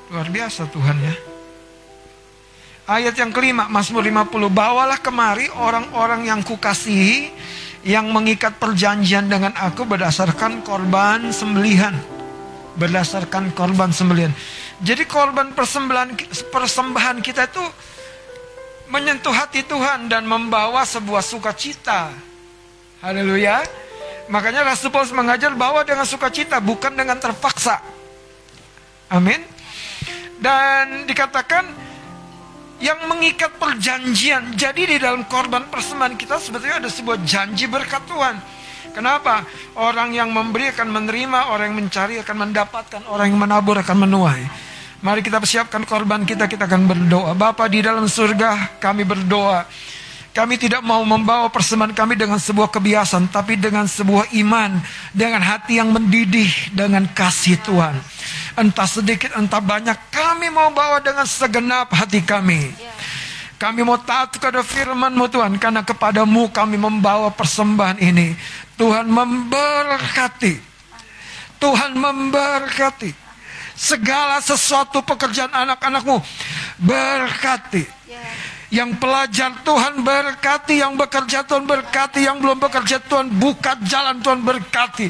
luar biasa Tuhan ya. Ayat yang kelima, Mazmur 50, bawalah kemari orang-orang yang kukasihi yang mengikat perjanjian dengan aku berdasarkan korban sembelihan. Berdasarkan korban sembelihan. Jadi korban persembahan persembahan kita itu menyentuh hati Tuhan dan membawa sebuah sukacita. Haleluya. Makanya Rasul Paulus mengajar bahwa dengan sukacita bukan dengan terpaksa. Amin. Dan dikatakan yang mengikat perjanjian. Jadi di dalam korban persembahan kita sebetulnya ada sebuah janji berkat Tuhan. Kenapa? Orang yang memberi akan menerima, orang yang mencari akan mendapatkan, orang yang menabur akan menuai. Mari kita persiapkan korban kita, kita akan berdoa. Bapa di dalam surga, kami berdoa kami tidak mau membawa persembahan kami dengan sebuah kebiasaan, tapi dengan sebuah iman, dengan hati yang mendidih, dengan kasih Tuhan. Entah sedikit, entah banyak, kami mau bawa dengan segenap hati kami. Kami mau taat kepada firman-Mu Tuhan, karena kepadamu kami membawa persembahan ini. Tuhan memberkati. Tuhan memberkati. Segala sesuatu pekerjaan anak-anakmu berkati. Yang pelajar Tuhan berkati, yang bekerja Tuhan berkati, yang belum bekerja Tuhan buka jalan Tuhan berkati.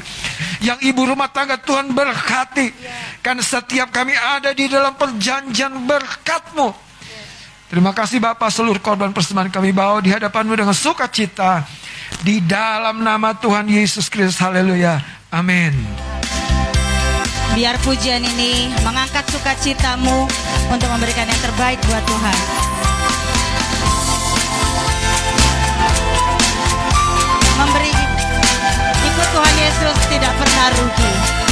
Yang ibu rumah tangga Tuhan berkati. Karena setiap kami ada di dalam perjanjian berkatmu. Terima kasih Bapak seluruh korban persembahan kami bawa di hadapanmu dengan sukacita. Di dalam nama Tuhan Yesus Kristus. Haleluya. Amin. Biar pujian ini mengangkat sukacitamu untuk memberikan yang terbaik buat Tuhan. Memberi ikut Tuhan Yesus tidak pernah rugi.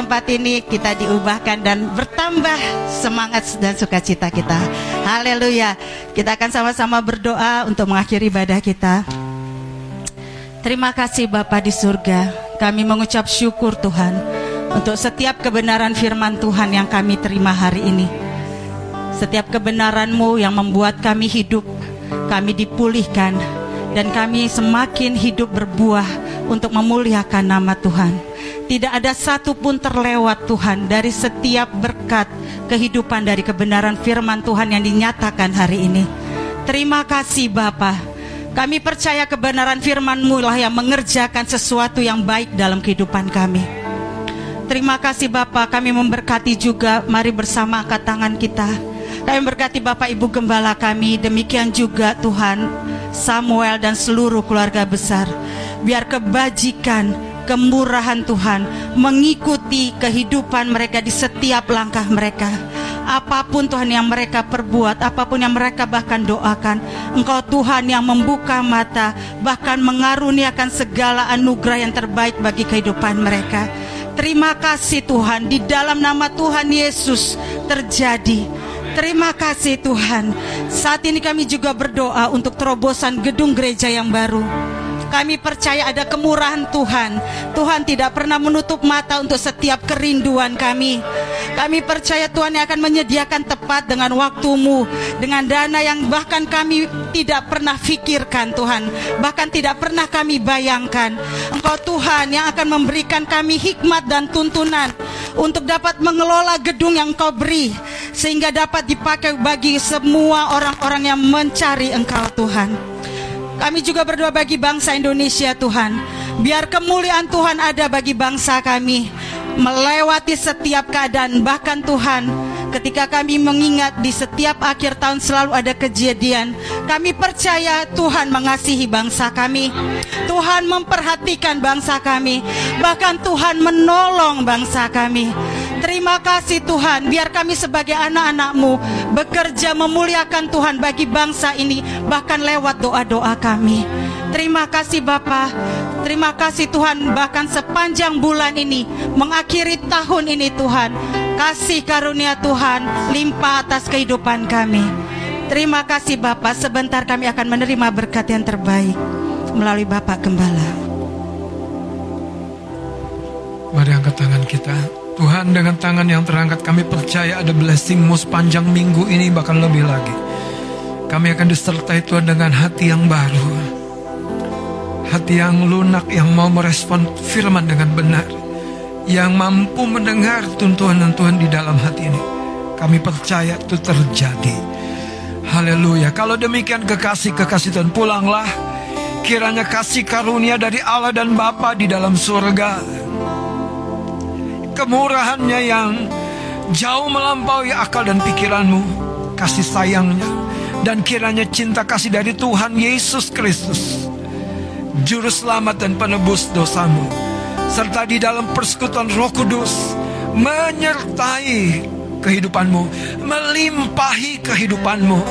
Tempat ini kita diubahkan dan bertambah semangat dan sukacita kita. Haleluya. Kita akan sama-sama berdoa untuk mengakhiri ibadah kita. Terima kasih Bapa di surga. Kami mengucap syukur Tuhan untuk setiap kebenaran firman Tuhan yang kami terima hari ini. Setiap kebenaran-Mu yang membuat kami hidup, kami dipulihkan dan kami semakin hidup berbuah untuk memuliakan nama Tuhan. Tidak ada satu pun terlewat Tuhan dari setiap berkat kehidupan dari kebenaran firman Tuhan yang dinyatakan hari ini. Terima kasih Bapak. Kami percaya kebenaran firman-Mu lah yang mengerjakan sesuatu yang baik dalam kehidupan kami. Terima kasih Bapak, kami memberkati juga, mari bersama angkat tangan kita. Kami berkati Bapak Ibu Gembala kami, demikian juga Tuhan, Samuel dan seluruh keluarga besar. Biar kebajikan, kemurahan Tuhan mengikuti kehidupan mereka di setiap langkah mereka apa pun Tuhan yang mereka perbuat, apa pun yang mereka bahkan doakan, Engkau Tuhan yang membuka mata, bahkan mengaruniakan segala anugerah yang terbaik bagi kehidupan mereka. Terima kasih Tuhan, di dalam nama Tuhan Yesus terjadi. Terima kasih Tuhan. Saat ini kami juga berdoa untuk terobosan gedung gereja yang baru. Kami percaya ada kemurahan Tuhan. Tuhan tidak pernah menutup mata untuk setiap kerinduan kami. Kami percaya Tuhan yang akan menyediakan tepat dengan waktumu, dengan dana yang bahkan kami tidak pernah pikirkan Tuhan, bahkan tidak pernah kami bayangkan. Engkau Tuhan yang akan memberikan kami hikmat dan tuntunan untuk dapat mengelola gedung yang Engkau beri sehingga dapat dipakai bagi semua orang-orang yang mencari Engkau Tuhan. Kami juga berdoa bagi bangsa Indonesia Tuhan. Biar kemuliaan Tuhan ada bagi bangsa kami. Melewati setiap keadaan bahkan Tuhan ketika kami mengingat di setiap akhir tahun selalu ada kejadian. Kami percaya Tuhan mengasihi bangsa kami. Tuhan memperhatikan bangsa kami. Bahkan Tuhan menolong bangsa kami. Terima kasih Tuhan, biar kami sebagai anak-anakmu bekerja memuliakan Tuhan bagi bangsa ini, bahkan lewat doa-doa kami. Terima kasih Bapa. Terima kasih Tuhan, bahkan sepanjang bulan ini, mengakhiri tahun ini Tuhan, kasih karunia Tuhan limpah atas kehidupan kami. Terima kasih Bapak, sebentar kami akan menerima berkat yang terbaik melalui Bapak Gembala. Mari angkat tangan kita. Tuhan dengan tangan yang terangkat kami percaya ada blessingmu sepanjang minggu ini bahkan lebih lagi. Kami akan disertai Tuhan dengan hati yang baru. Hati yang lunak yang mau merespon firman dengan benar. Yang mampu mendengar tuntunan Tuhan di dalam hati ini. Kami percaya itu terjadi. Haleluya. Kalau demikian kekasih-kekasih Tuhan pulanglah. Kiranya kasih karunia dari Allah dan Bapa di dalam surga kemurahannya yang jauh melampaui akal dan pikiranmu, kasih sayangnya, dan kiranya cinta kasih dari Tuhan Yesus Kristus, Juru Selamat dan Penebus dosamu, serta di dalam persekutuan Roh Kudus, menyertai kehidupanmu, melimpahi kehidupanmu,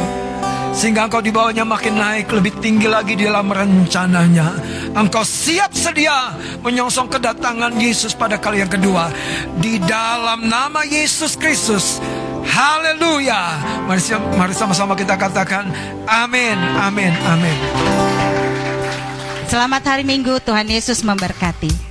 sehingga engkau di bawahnya makin naik lebih tinggi lagi di dalam rencananya. Engkau siap sedia menyongsong kedatangan Yesus pada kali yang kedua di dalam nama Yesus Kristus. Haleluya. Mari, mari sama-sama kita katakan amin, amin, amin. Selamat hari Minggu, Tuhan Yesus memberkati.